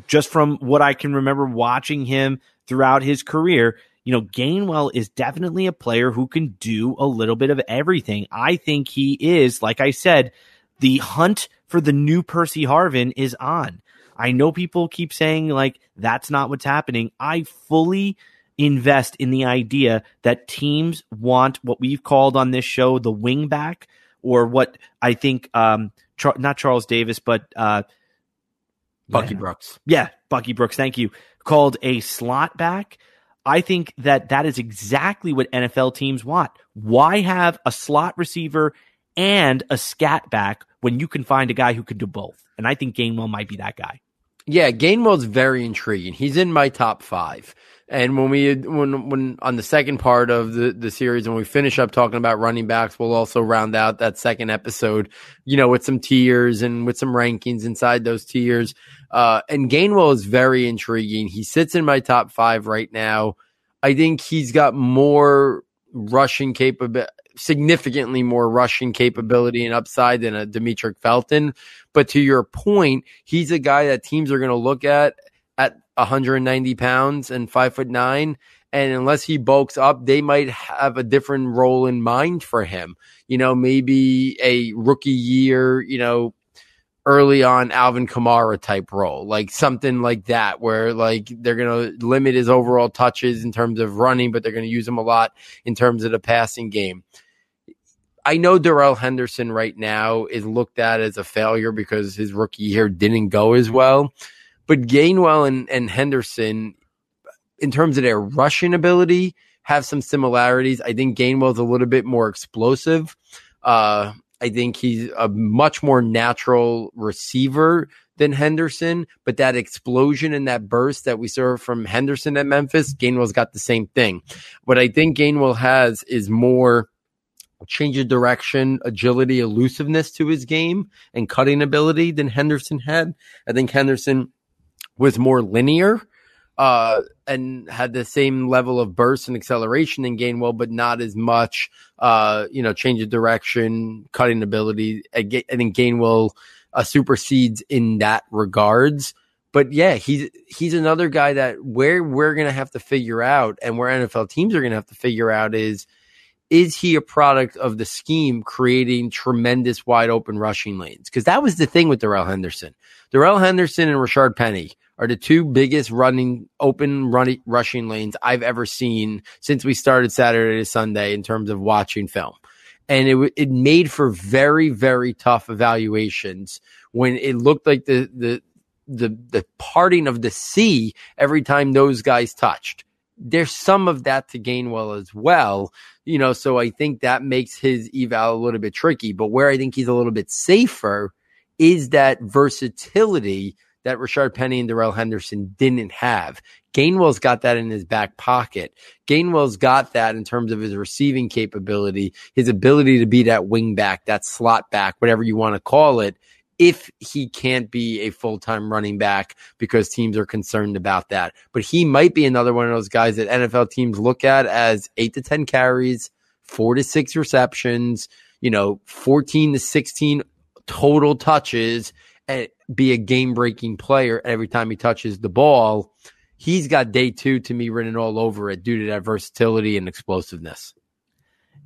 just from what I can remember watching him throughout his career, you know, Gainwell is definitely a player who can do a little bit of everything. I think he is, like I said, the hunt for the new Percy Harvin is on. I know people keep saying like that's not what's happening. I fully invest in the idea that teams want what we've called on this show the wing back or what I think um Char- not Charles Davis but uh Bucky yeah. Brooks. Yeah, Bucky Brooks, thank you. Called a slot back. I think that that is exactly what NFL teams want. Why have a slot receiver and a scat back when you can find a guy who can do both? And I think Gainwell might be that guy. Yeah, Gainwell's very intriguing. He's in my top five. And when we when when on the second part of the the series, when we finish up talking about running backs, we'll also round out that second episode, you know, with some tiers and with some rankings inside those tiers. Uh, and Gainwell is very intriguing. He sits in my top five right now. I think he's got more rushing capability significantly more rushing capability and upside than uh, a Demetric Felton. But to your point, he's a guy that teams are going to look at at 190 pounds and five foot nine. And unless he bulks up, they might have a different role in mind for him. You know, maybe a rookie year, you know, early on Alvin Kamara type role, like something like that, where like they're going to limit his overall touches in terms of running, but they're going to use him a lot in terms of the passing game. I know Darrell Henderson right now is looked at as a failure because his rookie year didn't go as well. But Gainwell and, and Henderson, in terms of their rushing ability, have some similarities. I think Gainwell's a little bit more explosive. Uh, I think he's a much more natural receiver than Henderson, but that explosion and that burst that we saw from Henderson at Memphis, Gainwell's got the same thing. What I think Gainwell has is more change of direction, agility, elusiveness to his game and cutting ability than Henderson had. I think Henderson was more linear uh, and had the same level of burst and acceleration in Gainwell, but not as much, uh, you know, change of direction, cutting ability. I, think Gainwell uh, supersedes in that regards. But yeah, he's he's another guy that where we're gonna have to figure out, and where NFL teams are gonna have to figure out is is he a product of the scheme creating tremendous wide open rushing lanes? Because that was the thing with Darrell Henderson. Darrell Henderson and Rashaad Penny are the two biggest running open running rushing lanes I've ever seen since we started Saturday to Sunday in terms of watching film. And it it made for very very tough evaluations when it looked like the the the the parting of the sea every time those guys touched. There's some of that to Gainwell as well, you know. So I think that makes his eval a little bit tricky. But where I think he's a little bit safer is that versatility that Rashaad Penny and Darrell Henderson didn't have. Gainwell's got that in his back pocket. Gainwell's got that in terms of his receiving capability, his ability to be that wing back, that slot back, whatever you want to call it if he can't be a full time running back because teams are concerned about that. But he might be another one of those guys that NFL teams look at as eight to 10 carries, four to six receptions, you know, 14 to 16 total touches and be a game breaking player every time he touches the ball. He's got day two to me written all over it due to that versatility and explosiveness.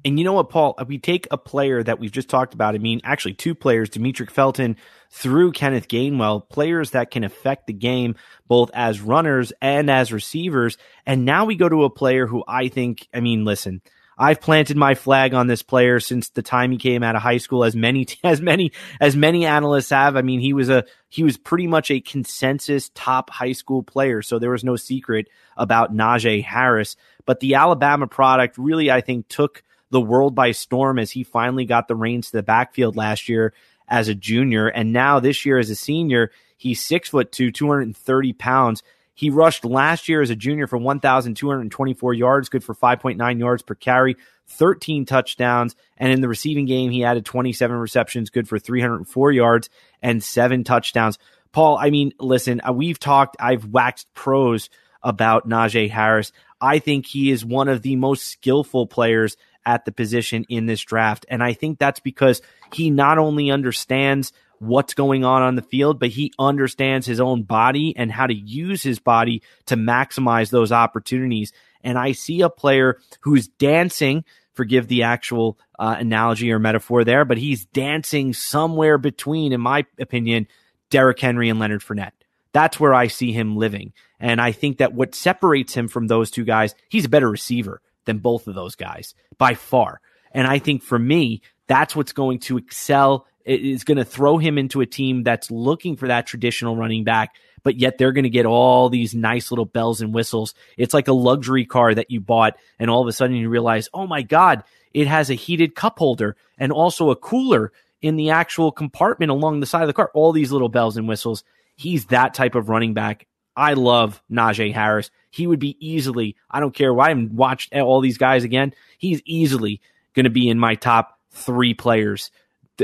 And you know what, Paul? We take a player that we've just talked about. I mean, actually, two players, Demetric Felton through Kenneth Gainwell, players that can affect the game both as runners and as receivers. And now we go to a player who I think, I mean, listen, I've planted my flag on this player since the time he came out of high school, as many <laughs> as many as many analysts have. I mean, he was a he was pretty much a consensus top high school player, so there was no secret about Najee Harris. But the Alabama product really, I think, took the world by storm as he finally got the reins to the backfield last year as a junior. And now this year as a senior, he's six foot two, 230 pounds. He rushed last year as a junior for 1,224 yards, good for 5.9 yards per carry, 13 touchdowns. And in the receiving game, he added 27 receptions, good for 304 yards and seven touchdowns. Paul, I mean, listen, uh, we've talked, I've waxed pros about Najee Harris. I think he is one of the most skillful players at the position in this draft. And I think that's because he not only understands what's going on on the field, but he understands his own body and how to use his body to maximize those opportunities. And I see a player who's dancing, forgive the actual uh, analogy or metaphor there, but he's dancing somewhere between, in my opinion, Derrick Henry and Leonard Fournette. That's where I see him living. And I think that what separates him from those two guys, he's a better receiver than both of those guys by far. And I think for me, that's what's going to excel. It is going to throw him into a team that's looking for that traditional running back, but yet they're going to get all these nice little bells and whistles. It's like a luxury car that you bought, and all of a sudden you realize, oh my God, it has a heated cup holder and also a cooler in the actual compartment along the side of the car. All these little bells and whistles. He's that type of running back. I love Najee Harris. He would be easily, I don't care why I haven't watched all these guys again. He's easily going to be in my top three players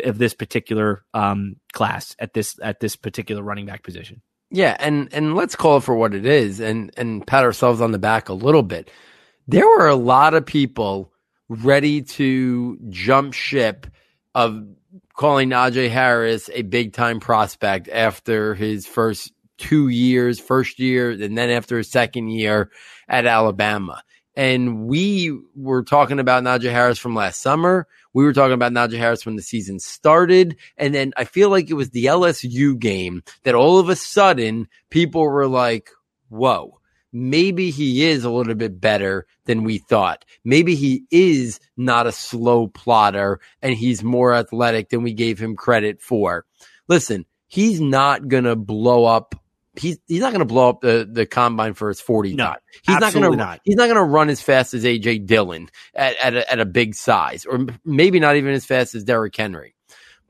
of this particular um, class at this at this particular running back position. Yeah, and and let's call it for what it is, and and pat ourselves on the back a little bit. There were a lot of people ready to jump ship of calling Najee Harris a big time prospect after his first two years, first year, and then after his second year at Alabama. And we were talking about Najee Harris from last summer. We were talking about Najee Harris when the season started. And then I feel like it was the LSU game that all of a sudden people were like, whoa, maybe he is a little bit better than we thought. Maybe he is not a slow plotter and he's more athletic than we gave him credit for. Listen, he's not going to blow up he's he's not going to blow up the, the combine for his 40 no, He's not going to he's not going to run as fast as AJ Dillon at at a, at a big size or maybe not even as fast as Derrick Henry.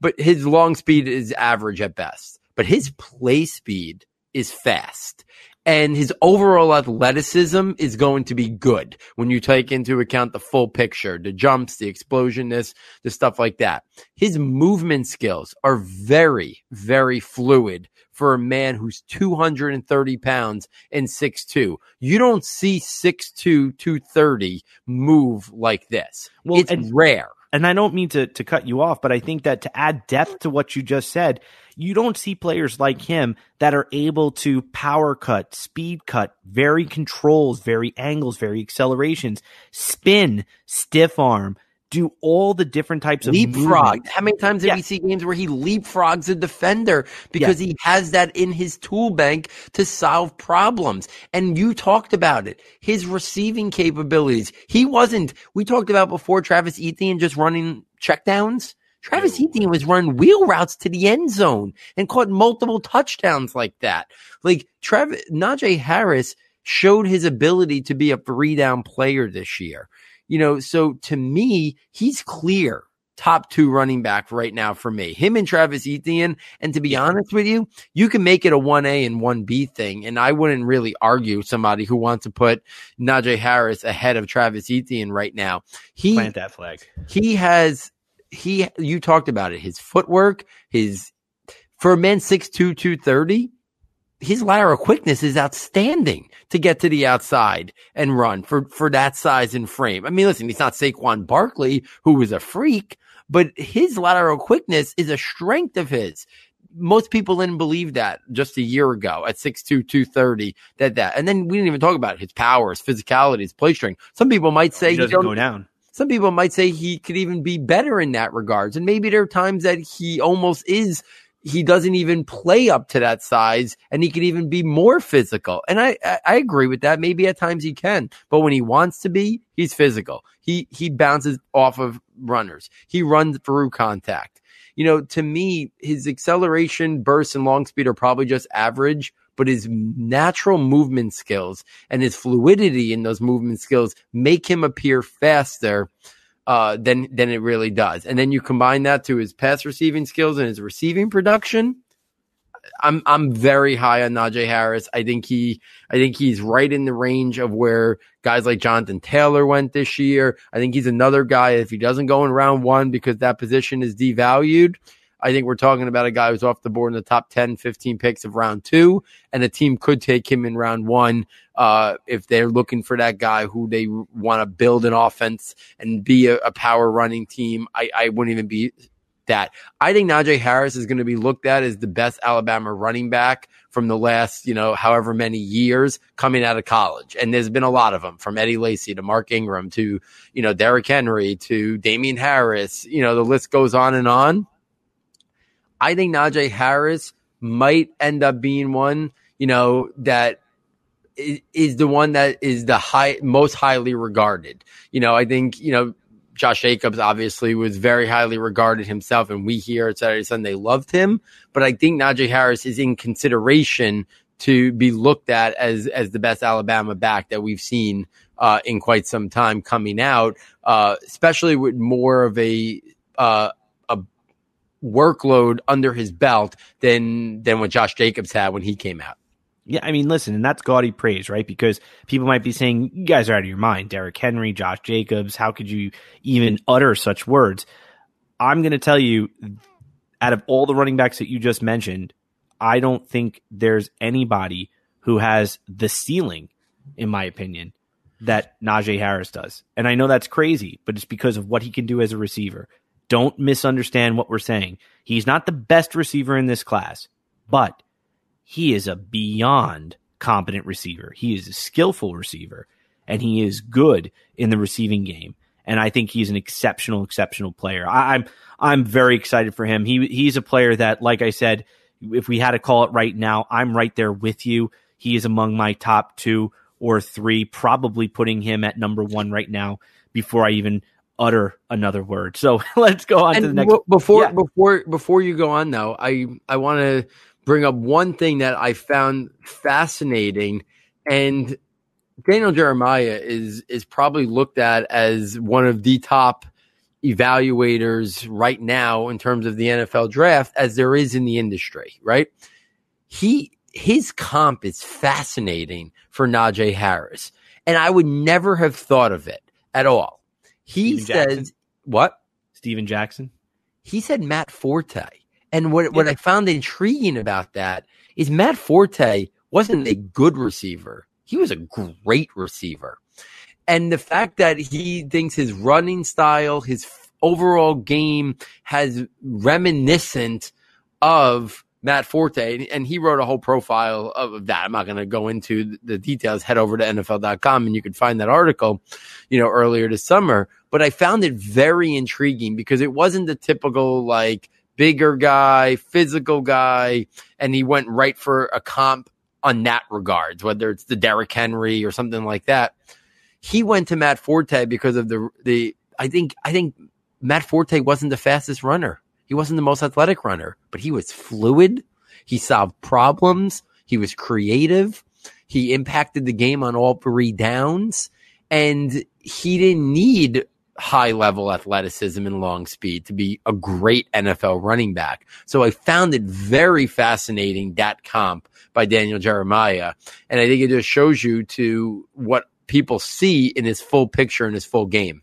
But his long speed is average at best. But his play speed is fast and his overall athleticism is going to be good when you take into account the full picture, the jumps, the explosionness, the stuff like that. His movement skills are very, very fluid for a man who's 230 pounds and 6'2. You don't see 6'2, 230 move like this. Well, it's and, rare. And I don't mean to, to cut you off, but I think that to add depth to what you just said, you don't see players like him that are able to power cut, speed cut, vary controls, vary angles, vary accelerations, spin, stiff arm, do all the different types of leapfrog. How many times did we see games where he leapfrogs a defender because he has that in his tool bank to solve problems? And you talked about it. His receiving capabilities. He wasn't, we talked about before Travis Etienne just running checkdowns. Travis Etienne was running wheel routes to the end zone and caught multiple touchdowns like that. Like Travis, Najee Harris showed his ability to be a three down player this year. You know, so to me, he's clear top two running back right now for me. Him and Travis Etienne. And to be honest with you, you can make it a 1A and 1B thing. And I wouldn't really argue somebody who wants to put Najee Harris ahead of Travis Etienne right now. He plant that flag. He has he you talked about it, his footwork, his for a man 6'2, 230 his lateral quickness is outstanding to get to the outside and run for, for that size and frame. I mean, listen, he's not Saquon Barkley, who was a freak, but his lateral quickness is a strength of his. Most people didn't believe that just a year ago at 6'2, 230, that, that. And then we didn't even talk about his power, his physicality, his play strength. Some people might say he doesn't go down. Some people might say he could even be better in that regards. And maybe there are times that he almost is he doesn't even play up to that size and he can even be more physical. And I, I agree with that. Maybe at times he can, but when he wants to be, he's physical. He, he bounces off of runners. He runs through contact. You know, to me, his acceleration, burst, and long speed are probably just average, but his natural movement skills and his fluidity in those movement skills make him appear faster uh, than than it really does. And then you combine that to his pass receiving skills and his receiving production. I'm I'm very high on Najee Harris. I think he I think he's right in the range of where guys like Jonathan Taylor went this year. I think he's another guy if he doesn't go in round one because that position is devalued. I think we're talking about a guy who's off the board in the top 10, 15 picks of round two, and a team could take him in round one uh, if they're looking for that guy who they want to build an offense and be a, a power running team. I, I wouldn't even be that. I think Najee Harris is going to be looked at as the best Alabama running back from the last, you know, however many years coming out of college. And there's been a lot of them from Eddie Lacy to Mark Ingram to, you know, Derrick Henry to Damien Harris. You know, the list goes on and on. I think Najee Harris might end up being one, you know, that is the one that is the high most highly regarded. You know, I think, you know, Josh Jacobs obviously was very highly regarded himself, and we here at Saturday Sunday loved him. But I think Najee Harris is in consideration to be looked at as as the best Alabama back that we've seen uh, in quite some time coming out, uh, especially with more of a uh, workload under his belt than than what Josh Jacobs had when he came out. Yeah, I mean, listen, and that's gaudy praise, right? Because people might be saying, you guys are out of your mind. Derrick Henry, Josh Jacobs, how could you even utter such words? I'm going to tell you, out of all the running backs that you just mentioned, I don't think there's anybody who has the ceiling, in my opinion, that Najee Harris does. And I know that's crazy, but it's because of what he can do as a receiver. Don't misunderstand what we're saying. He's not the best receiver in this class, but he is a beyond competent receiver. He is a skillful receiver and he is good in the receiving game. And I think he's an exceptional, exceptional player. I, am I'm, I'm very excited for him. He he's a player that, like I said, if we had to call it right now, I'm right there with you. He is among my top two or three, probably putting him at number one right now before I even utter another word. So <laughs> let's go on and to the next. W- before yeah. before before you go on though, I I want to bring up one thing that I found fascinating, and Daniel Jeremiah is is probably looked at as one of the top evaluators right now in terms of the NFL draft as there is in the industry, right? He his comp is fascinating for Najee Harris. And I would never have thought of it at all he says what? Steven Jackson. He said Matt Forte. And what yeah. what I found intriguing about that is Matt Forte wasn't a good receiver. He was a great receiver. And the fact that he thinks his running style, his overall game has reminiscent of Matt Forte, and he wrote a whole profile of that. I'm not going to go into the details. Head over to NFL.com and you can find that article, you know, earlier this summer. But I found it very intriguing because it wasn't the typical like bigger guy, physical guy, and he went right for a comp on that regards, whether it's the Derrick Henry or something like that. He went to Matt Forte because of the the I think I think Matt Forte wasn't the fastest runner. He wasn't the most athletic runner, but he was fluid. He solved problems. He was creative. He impacted the game on all three downs. And he didn't need high level athleticism and long speed to be a great NFL running back. So I found it very fascinating that comp by Daniel Jeremiah. And I think it just shows you to what people see in his full picture in his full game.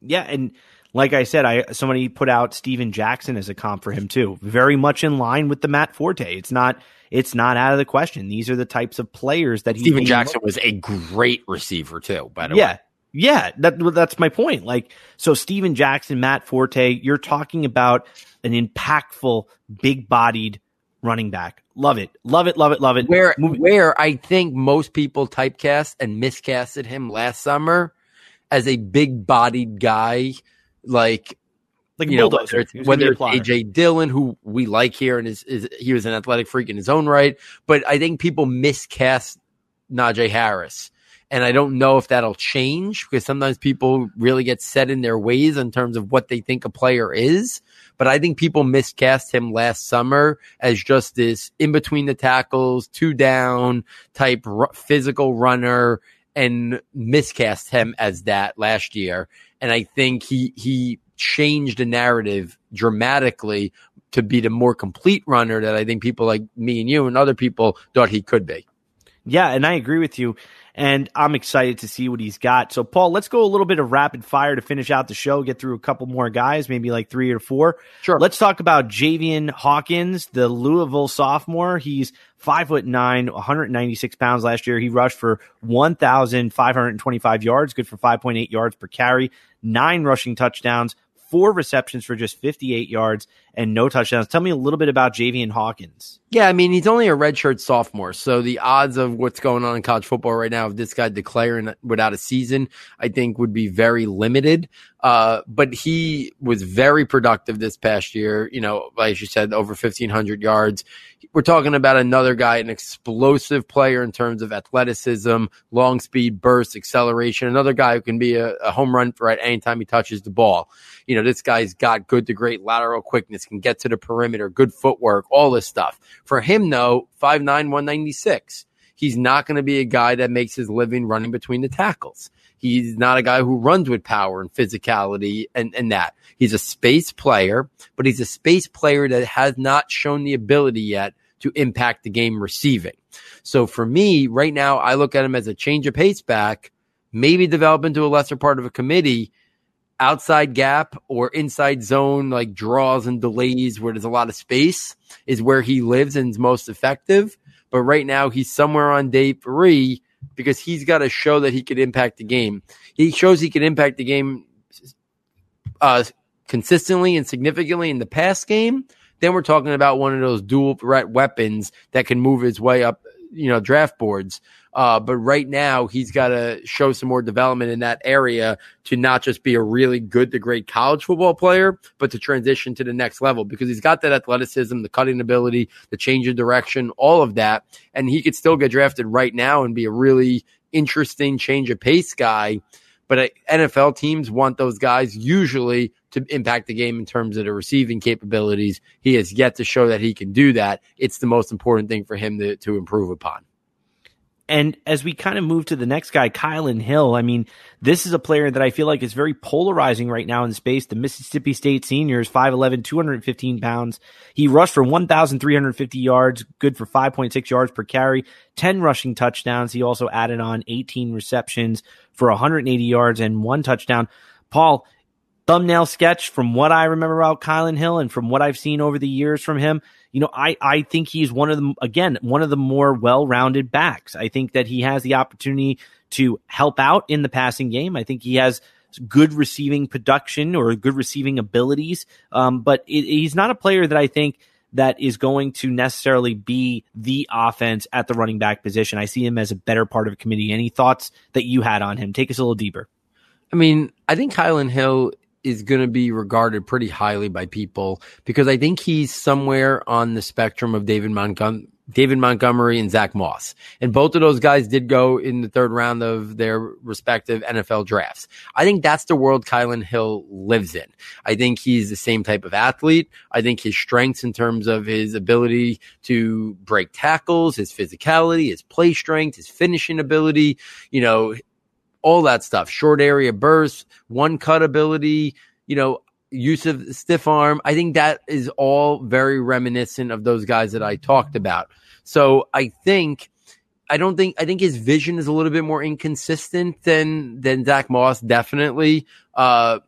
Yeah, and like I said, I somebody put out Steven Jackson as a comp for him too. Very much in line with the Matt Forte. It's not it's not out of the question. These are the types of players that Steven Jackson was a great receiver too, by the yeah. way. Yeah, that that's my point. Like so Steven Jackson, Matt Forte, you're talking about an impactful, big-bodied running back. Love it. Love it, love it, love it. Where where I think most people typecast and miscasted him last summer as a big-bodied guy like like you know, whether it's, whether it's AJ Dillon, who we like here, and is, is he was an athletic freak in his own right, but I think people miscast Najee Harris. And I don't know if that'll change because sometimes people really get set in their ways in terms of what they think a player is. But I think people miscast him last summer as just this in between the tackles, two down type r- physical runner and miscast him as that last year. And I think he, he changed the narrative dramatically to be the more complete runner that I think people like me and you and other people thought he could be. Yeah, and I agree with you. And I'm excited to see what he's got. So, Paul, let's go a little bit of rapid fire to finish out the show, get through a couple more guys, maybe like three or four. Sure. Let's talk about Javian Hawkins, the Louisville sophomore. He's five foot nine, 196 pounds last year. He rushed for 1,525 yards, good for 5.8 yards per carry, nine rushing touchdowns, four receptions for just 58 yards and no touchdowns. Tell me a little bit about Javian Hawkins. Yeah, I mean, he's only a redshirt sophomore. So the odds of what's going on in college football right now, of this guy declaring without a season, I think would be very limited. Uh, but he was very productive this past year. You know, like you said, over 1,500 yards. We're talking about another guy, an explosive player in terms of athleticism, long speed, burst, acceleration. Another guy who can be a, a home run threat anytime he touches the ball. You know, this guy's got good to great lateral quickness, can get to the perimeter, good footwork, all this stuff. For him, though, 5'9, 196. He's not going to be a guy that makes his living running between the tackles. He's not a guy who runs with power and physicality and, and that. He's a space player, but he's a space player that has not shown the ability yet to impact the game receiving. So for me, right now, I look at him as a change of pace back, maybe develop into a lesser part of a committee, outside gap or inside zone, like draws and delays where there's a lot of space is where he lives and is most effective. But right now, he's somewhere on day three because he's got to show that he could impact the game. He shows he can impact the game uh, consistently and significantly in the pass game. Then we're talking about one of those dual threat weapons that can move his way up, you know, draft boards. Uh, but right now, he's got to show some more development in that area to not just be a really good to great college football player, but to transition to the next level because he's got that athleticism, the cutting ability, the change of direction, all of that. And he could still get drafted right now and be a really interesting change of pace guy. But uh, NFL teams want those guys usually to impact the game in terms of the receiving capabilities. He has yet to show that he can do that. It's the most important thing for him to, to improve upon. And as we kind of move to the next guy, Kylin Hill, I mean, this is a player that I feel like is very polarizing right now in space. The Mississippi State senior is 5'11, 215 pounds. He rushed for 1,350 yards, good for 5.6 yards per carry, 10 rushing touchdowns. He also added on 18 receptions for 180 yards and one touchdown. Paul, thumbnail sketch from what I remember about Kylin Hill and from what I've seen over the years from him you know, I, I think he's one of the, again, one of the more well rounded backs. I think that he has the opportunity to help out in the passing game. I think he has good receiving production or good receiving abilities. Um, but it, he's not a player that I think that is going to necessarily be the offense at the running back position. I see him as a better part of a committee. Any thoughts that you had on him? Take us a little deeper. I mean, I think Kylan Hill is going to be regarded pretty highly by people because I think he's somewhere on the spectrum of David Montgomery. David Montgomery and Zach Moss. And both of those guys did go in the third round of their respective NFL drafts. I think that's the world Kylin Hill lives in. I think he's the same type of athlete. I think his strengths in terms of his ability to break tackles, his physicality, his play strength, his finishing ability, you know, all that stuff. Short area bursts, one cut ability, you know, use of stiff arm. I think that is all very reminiscent of those guys that I talked about. So I think I don't think I think his vision is a little bit more inconsistent than than Zach Moss, definitely. Uh,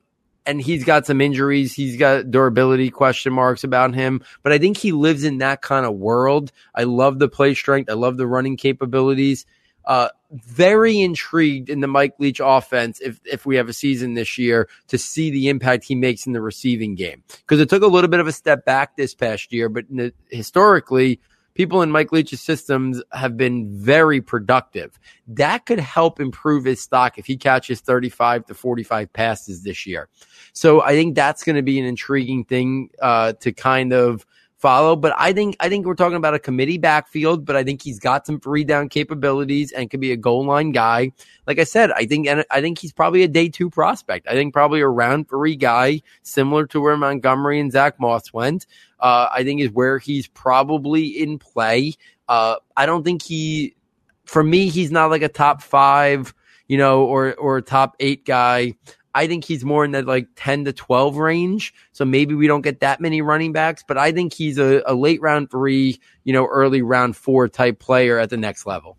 and he's got some injuries. He's got durability question marks about him, but I think he lives in that kind of world. I love the play strength. I love the running capabilities. Uh, very intrigued in the Mike Leach offense if if we have a season this year to see the impact he makes in the receiving game because it took a little bit of a step back this past year, but the, historically. People in Mike Leach's systems have been very productive. That could help improve his stock if he catches 35 to 45 passes this year. So I think that's going to be an intriguing thing uh, to kind of follow. But I think I think we're talking about a committee backfield, but I think he's got some three down capabilities and could be a goal line guy. Like I said, I think and I think he's probably a day two prospect. I think probably a round three guy, similar to where Montgomery and Zach Moss went. Uh, I think is where he's probably in play. Uh, I don't think he, for me, he's not like a top five, you know, or or a top eight guy. I think he's more in the like 10 to 12 range. So maybe we don't get that many running backs, but I think he's a, a late round three, you know, early round four type player at the next level.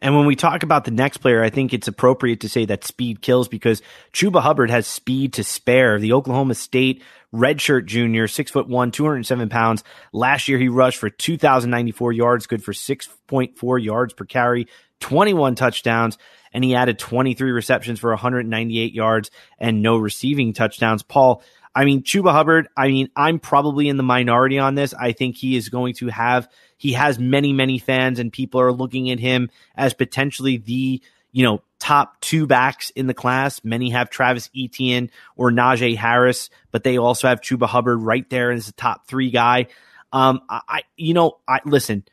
And when we talk about the next player, I think it's appropriate to say that speed kills because Chuba Hubbard has speed to spare. The Oklahoma State redshirt junior, six foot one, 207 pounds. Last year, he rushed for 2,094 yards, good for 6.4 yards per carry, 21 touchdowns and he added 23 receptions for 198 yards and no receiving touchdowns. Paul, I mean, Chuba Hubbard, I mean, I'm probably in the minority on this. I think he is going to have, he has many, many fans, and people are looking at him as potentially the, you know, top two backs in the class. Many have Travis Etienne or Najee Harris, but they also have Chuba Hubbard right there as the top three guy. Um, I, you know, I listen,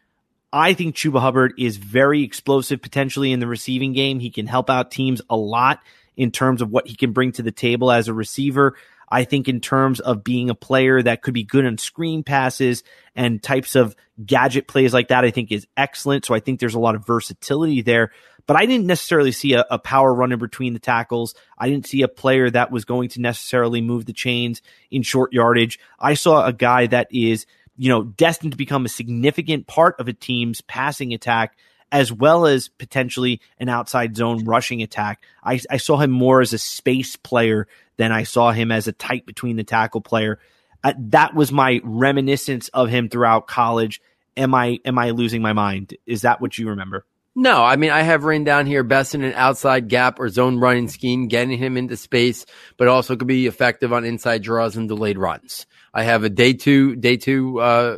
I think Chuba Hubbard is very explosive potentially in the receiving game. He can help out teams a lot in terms of what he can bring to the table as a receiver. I think in terms of being a player that could be good on screen passes and types of gadget plays like that, I think is excellent. So I think there's a lot of versatility there. But I didn't necessarily see a, a power runner between the tackles. I didn't see a player that was going to necessarily move the chains in short yardage. I saw a guy that is you know, destined to become a significant part of a team's passing attack as well as potentially an outside zone rushing attack. I, I, saw him more as a space player than I saw him as a tight between the tackle player. Uh, that was my reminiscence of him throughout college. Am I am I losing my mind? Is that what you remember? No, I mean I have written down here best in an outside gap or zone running scheme, getting him into space, but also could be effective on inside draws and delayed runs. I have a day two, day two, uh,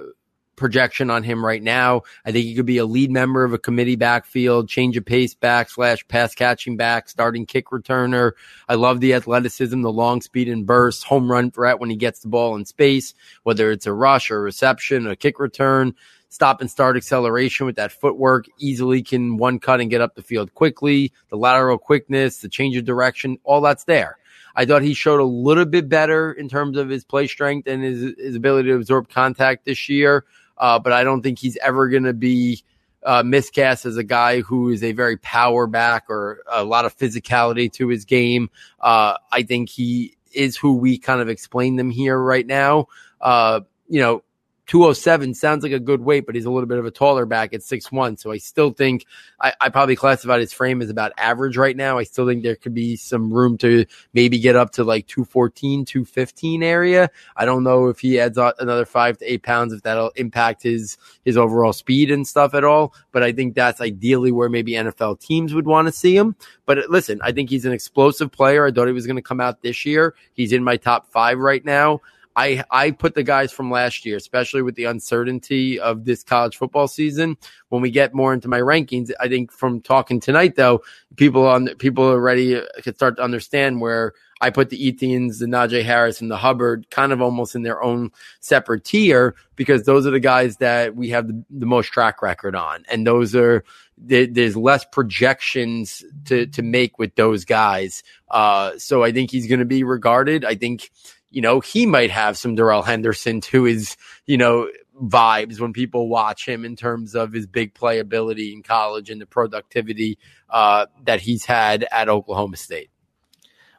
projection on him right now. I think he could be a lead member of a committee backfield, change of pace back slash pass catching back, starting kick returner. I love the athleticism, the long speed and burst, home run threat when he gets the ball in space, whether it's a rush or a reception, a kick return, stop and start acceleration with that footwork, easily can one cut and get up the field quickly, the lateral quickness, the change of direction, all that's there. I thought he showed a little bit better in terms of his play strength and his, his ability to absorb contact this year. Uh, but I don't think he's ever going to be uh, miscast as a guy who is a very power back or a lot of physicality to his game. Uh, I think he is who we kind of explain them here right now. Uh, you know, 207 sounds like a good weight, but he's a little bit of a taller back at six one. So I still think I, I, probably classified his frame as about average right now. I still think there could be some room to maybe get up to like 214, 215 area. I don't know if he adds another five to eight pounds, if that'll impact his, his overall speed and stuff at all. But I think that's ideally where maybe NFL teams would want to see him. But uh, listen, I think he's an explosive player. I thought he was going to come out this year. He's in my top five right now. I I put the guys from last year, especially with the uncertainty of this college football season. When we get more into my rankings, I think from talking tonight though, people on people already can start to understand where I put the Etiennes, the Najee Harris, and the Hubbard kind of almost in their own separate tier because those are the guys that we have the, the most track record on, and those are there's less projections to to make with those guys. Uh, so I think he's going to be regarded. I think you know, he might have some Darrell Henderson to his, you know, vibes when people watch him in terms of his big playability in college and the productivity uh, that he's had at Oklahoma State.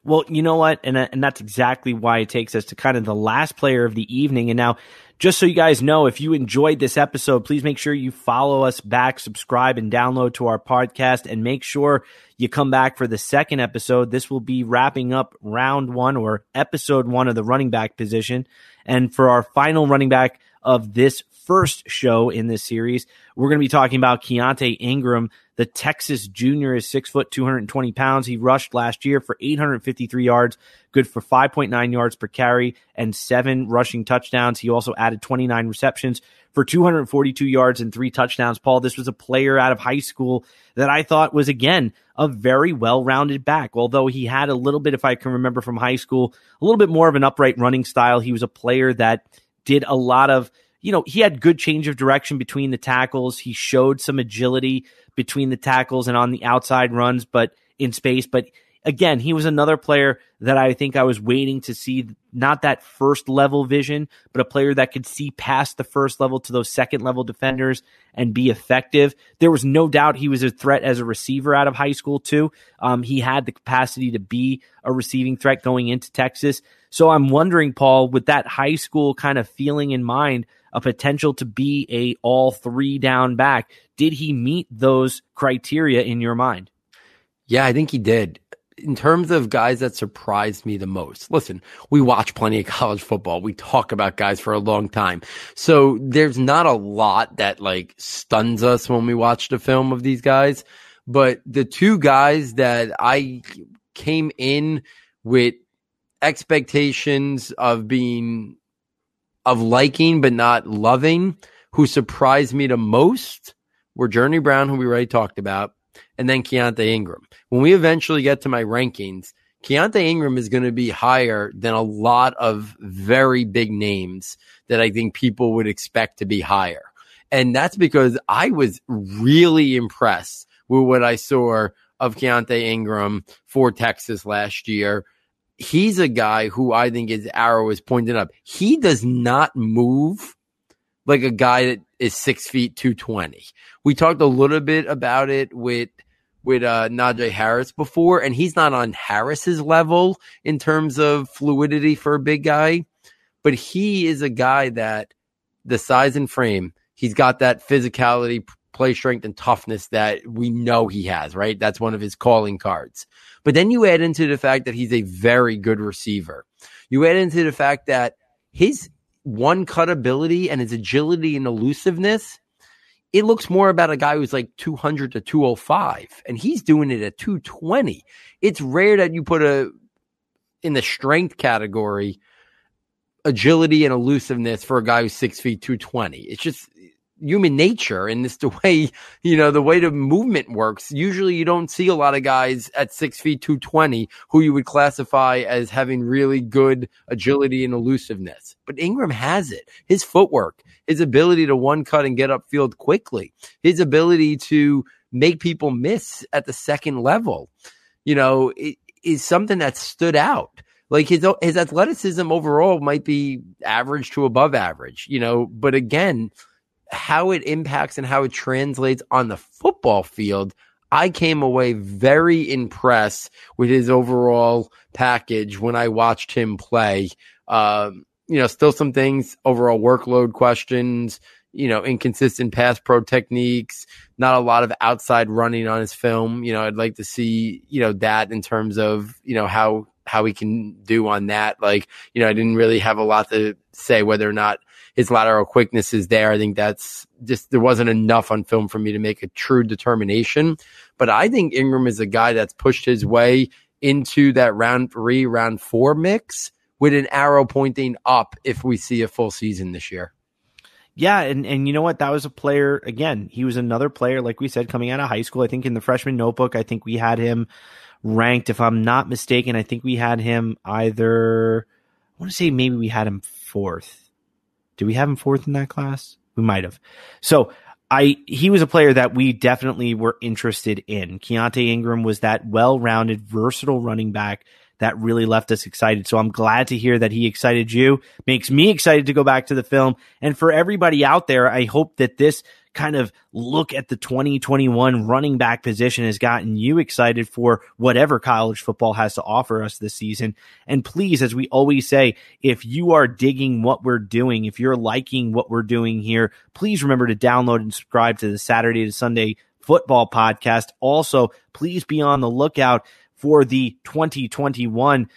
Well, you know what, and and that's exactly why it takes us to kind of the last player of the evening. And now, just so you guys know, if you enjoyed this episode, please make sure you follow us back, subscribe, and download to our podcast, and make sure you come back for the second episode. This will be wrapping up round one or episode one of the running back position. And for our final running back of this first show in this series, we're going to be talking about Keaontay Ingram. The Texas junior is six foot, 220 pounds. He rushed last year for 853 yards, good for 5.9 yards per carry and seven rushing touchdowns. He also added 29 receptions for 242 yards and three touchdowns. Paul, this was a player out of high school that I thought was, again, a very well rounded back. Although he had a little bit, if I can remember from high school, a little bit more of an upright running style. He was a player that did a lot of you know, he had good change of direction between the tackles. He showed some agility between the tackles and on the outside runs, but in space. But again, he was another player that I think I was waiting to see not that first level vision, but a player that could see past the first level to those second level defenders and be effective. There was no doubt he was a threat as a receiver out of high school, too. Um, he had the capacity to be a receiving threat going into Texas. So I'm wondering, Paul, with that high school kind of feeling in mind, a potential to be a all three down back, did he meet those criteria in your mind? Yeah, I think he did in terms of guys that surprised me the most, listen, we watch plenty of <laughs> college football. We talk about guys for a long time. So there's not a lot that like stuns us when we watch the film of these guys. But the two guys that I came in with expectations of being, of liking, but not loving, who surprised me the most were Journey Brown, who we already talked about, and then Keaontay Ingram. When we eventually get to my rankings, Keaontay Ingram is going to be higher than a lot of very big names that I think people would expect to be higher. And that's because I was really impressed with what I saw of Keaontay Ingram for Texas last year. He's a guy who I think his arrow is pointed up. He does not move like a guy that is six feet, 220. We talked a little bit about it with with uh, Najee Harris before, and he's not on Harris's level in terms of fluidity for a big guy, but he is a guy that the size and frame, he's got that physicality, play strength, and toughness that we know he has, right? That's one of his calling cards. But then you add into the fact that he's a very good receiver. You add into the fact that his one cut ability and his agility and elusiveness it looks more about a guy who's like 200 to 205 and he's doing it at 220 it's rare that you put a in the strength category agility and elusiveness for a guy who's six feet 220 it's just human nature and this the <laughs> way you know the way the movement works. Usually you don't see a lot of guys at six feet 220 who you would classify as having really good agility and elusiveness. But ingram has it. His footwork his ability to one cut and get upfield quickly his ability to make people miss at the second level you know is something that stood out. Like his his athleticism overall might be average to above average, you know, but again, how it impacts and how it translates on the football field, I came away very impressed with his overall package when I watched him play. Um, you know, still some things, overall workload questions, you know, inconsistent pass pro techniques, not a lot of outside running on his film. You know, I'd like to see, you know, that in terms of, you know, how how he can do on that. Like, you know, I didn't really have a lot to say whether or not his lateral quickness is there. I think that's just there wasn't enough on film for me to make a true determination. But I think Ingram is a guy that's pushed his way into that round three, round four mix with an arrow pointing up if we see a full season this year. Yeah, and and you know what? That was a player again. He was another player, like we said, coming out of high school. I think in the freshman notebook, I think we had him ranked, if I'm not mistaken. I think we had him either. I want to say maybe we had him fourth. Did we have him fourth in that class? We might have. So I he was a player that we definitely were interested in. Keaontay Ingram was that well-rounded, versatile running back that really left us excited. So I'm glad to hear that he excited you. Makes me excited to go back to the film. And for everybody out there, I hope that this kind of look at the 2021 running back position has gotten you excited for whatever college football has to offer us this season. And please, as we always say, if you are digging what we're doing, if you're liking what we're doing here, please remember to download and subscribe to the Saturday to Sunday football podcast. Also, please be on the lookout for the 2021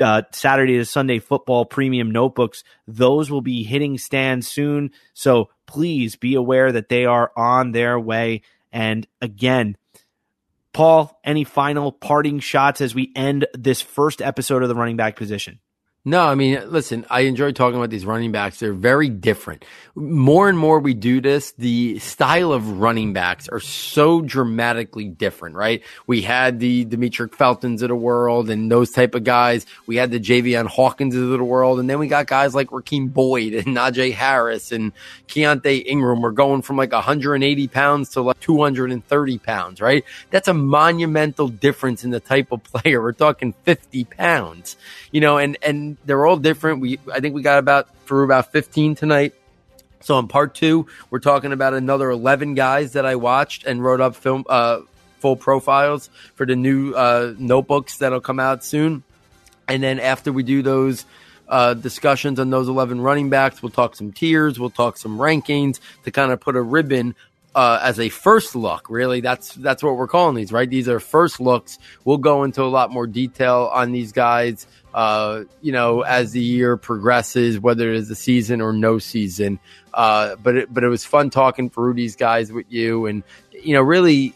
uh, Saturday to Sunday football premium notebooks. Those will be hitting stands soon. So please be aware that they are on their way. And again, Paul, any final parting shots as we end this first episode of the running back position? No, I mean, listen, I enjoy talking about these running backs. They're very different. More and more we do this, the style of running backs are so dramatically different, right? We had the Demetric Feltons of the world and those type of guys. We had the Javian Hawkins of the world. And then we got guys like Rakeem Boyd and <laughs> Najee Harris and Keaontay Ingram. We're going from like 180 pounds to like 230 pounds, right? That's a monumental difference in the type of <laughs> player. We're talking 50 pounds, you know, and, and, they're all different. We I think we got about through about 15 tonight. So in part two, we're talking about another 11 guys that I watched and wrote up film uh, full profiles for the new uh, notebooks that'll come out soon. And then after we do those uh, discussions on those 11 running backs, we'll talk some tiers, we'll talk some rankings to kind of put a ribbon uh, as a first look. Really, that's that's what we're calling these, right? These are first looks. We'll go into a lot more detail on these guys uh, you know, as the year progresses, whether it is a season or no season. Uh, but it, but it was fun talking for these guys with you, and you know, really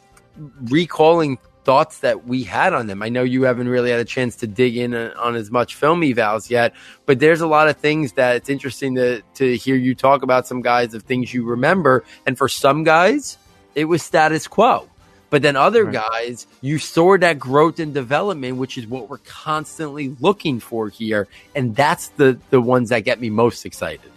recalling thoughts that we had on them. I know you haven't really had a chance to dig in on as much film evals yet, but there's a lot of things that it's interesting to to hear you talk about some guys of things you remember, and for some guys, it was status quo. But then other right. guys, you saw that growth and development, which is what we're constantly looking for here. And that's the the ones that get me most excited.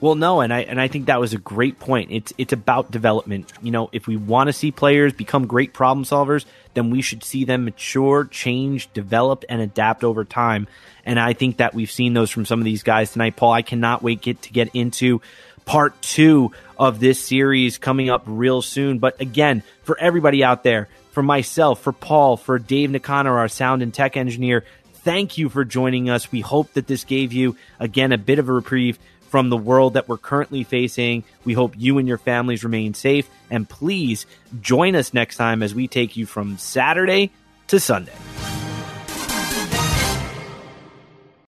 Well, no, and I and I think that was a great point. It's it's about development. You know, if we want to see players become great problem solvers, then we should see them mature, change, develop, and adapt over time. And I think that we've seen those from some of these guys tonight. Paul, I cannot wait get to get into part two of this series coming up real soon. But again, for everybody out there, for myself, for Paul, for Dave Nicanor, our sound and tech engineer, thank you for joining us. We hope that this gave you, again, a bit of a reprieve from the world that we're currently facing. We hope you and your families remain safe. And please join us next time as we take you from Saturday to Sunday.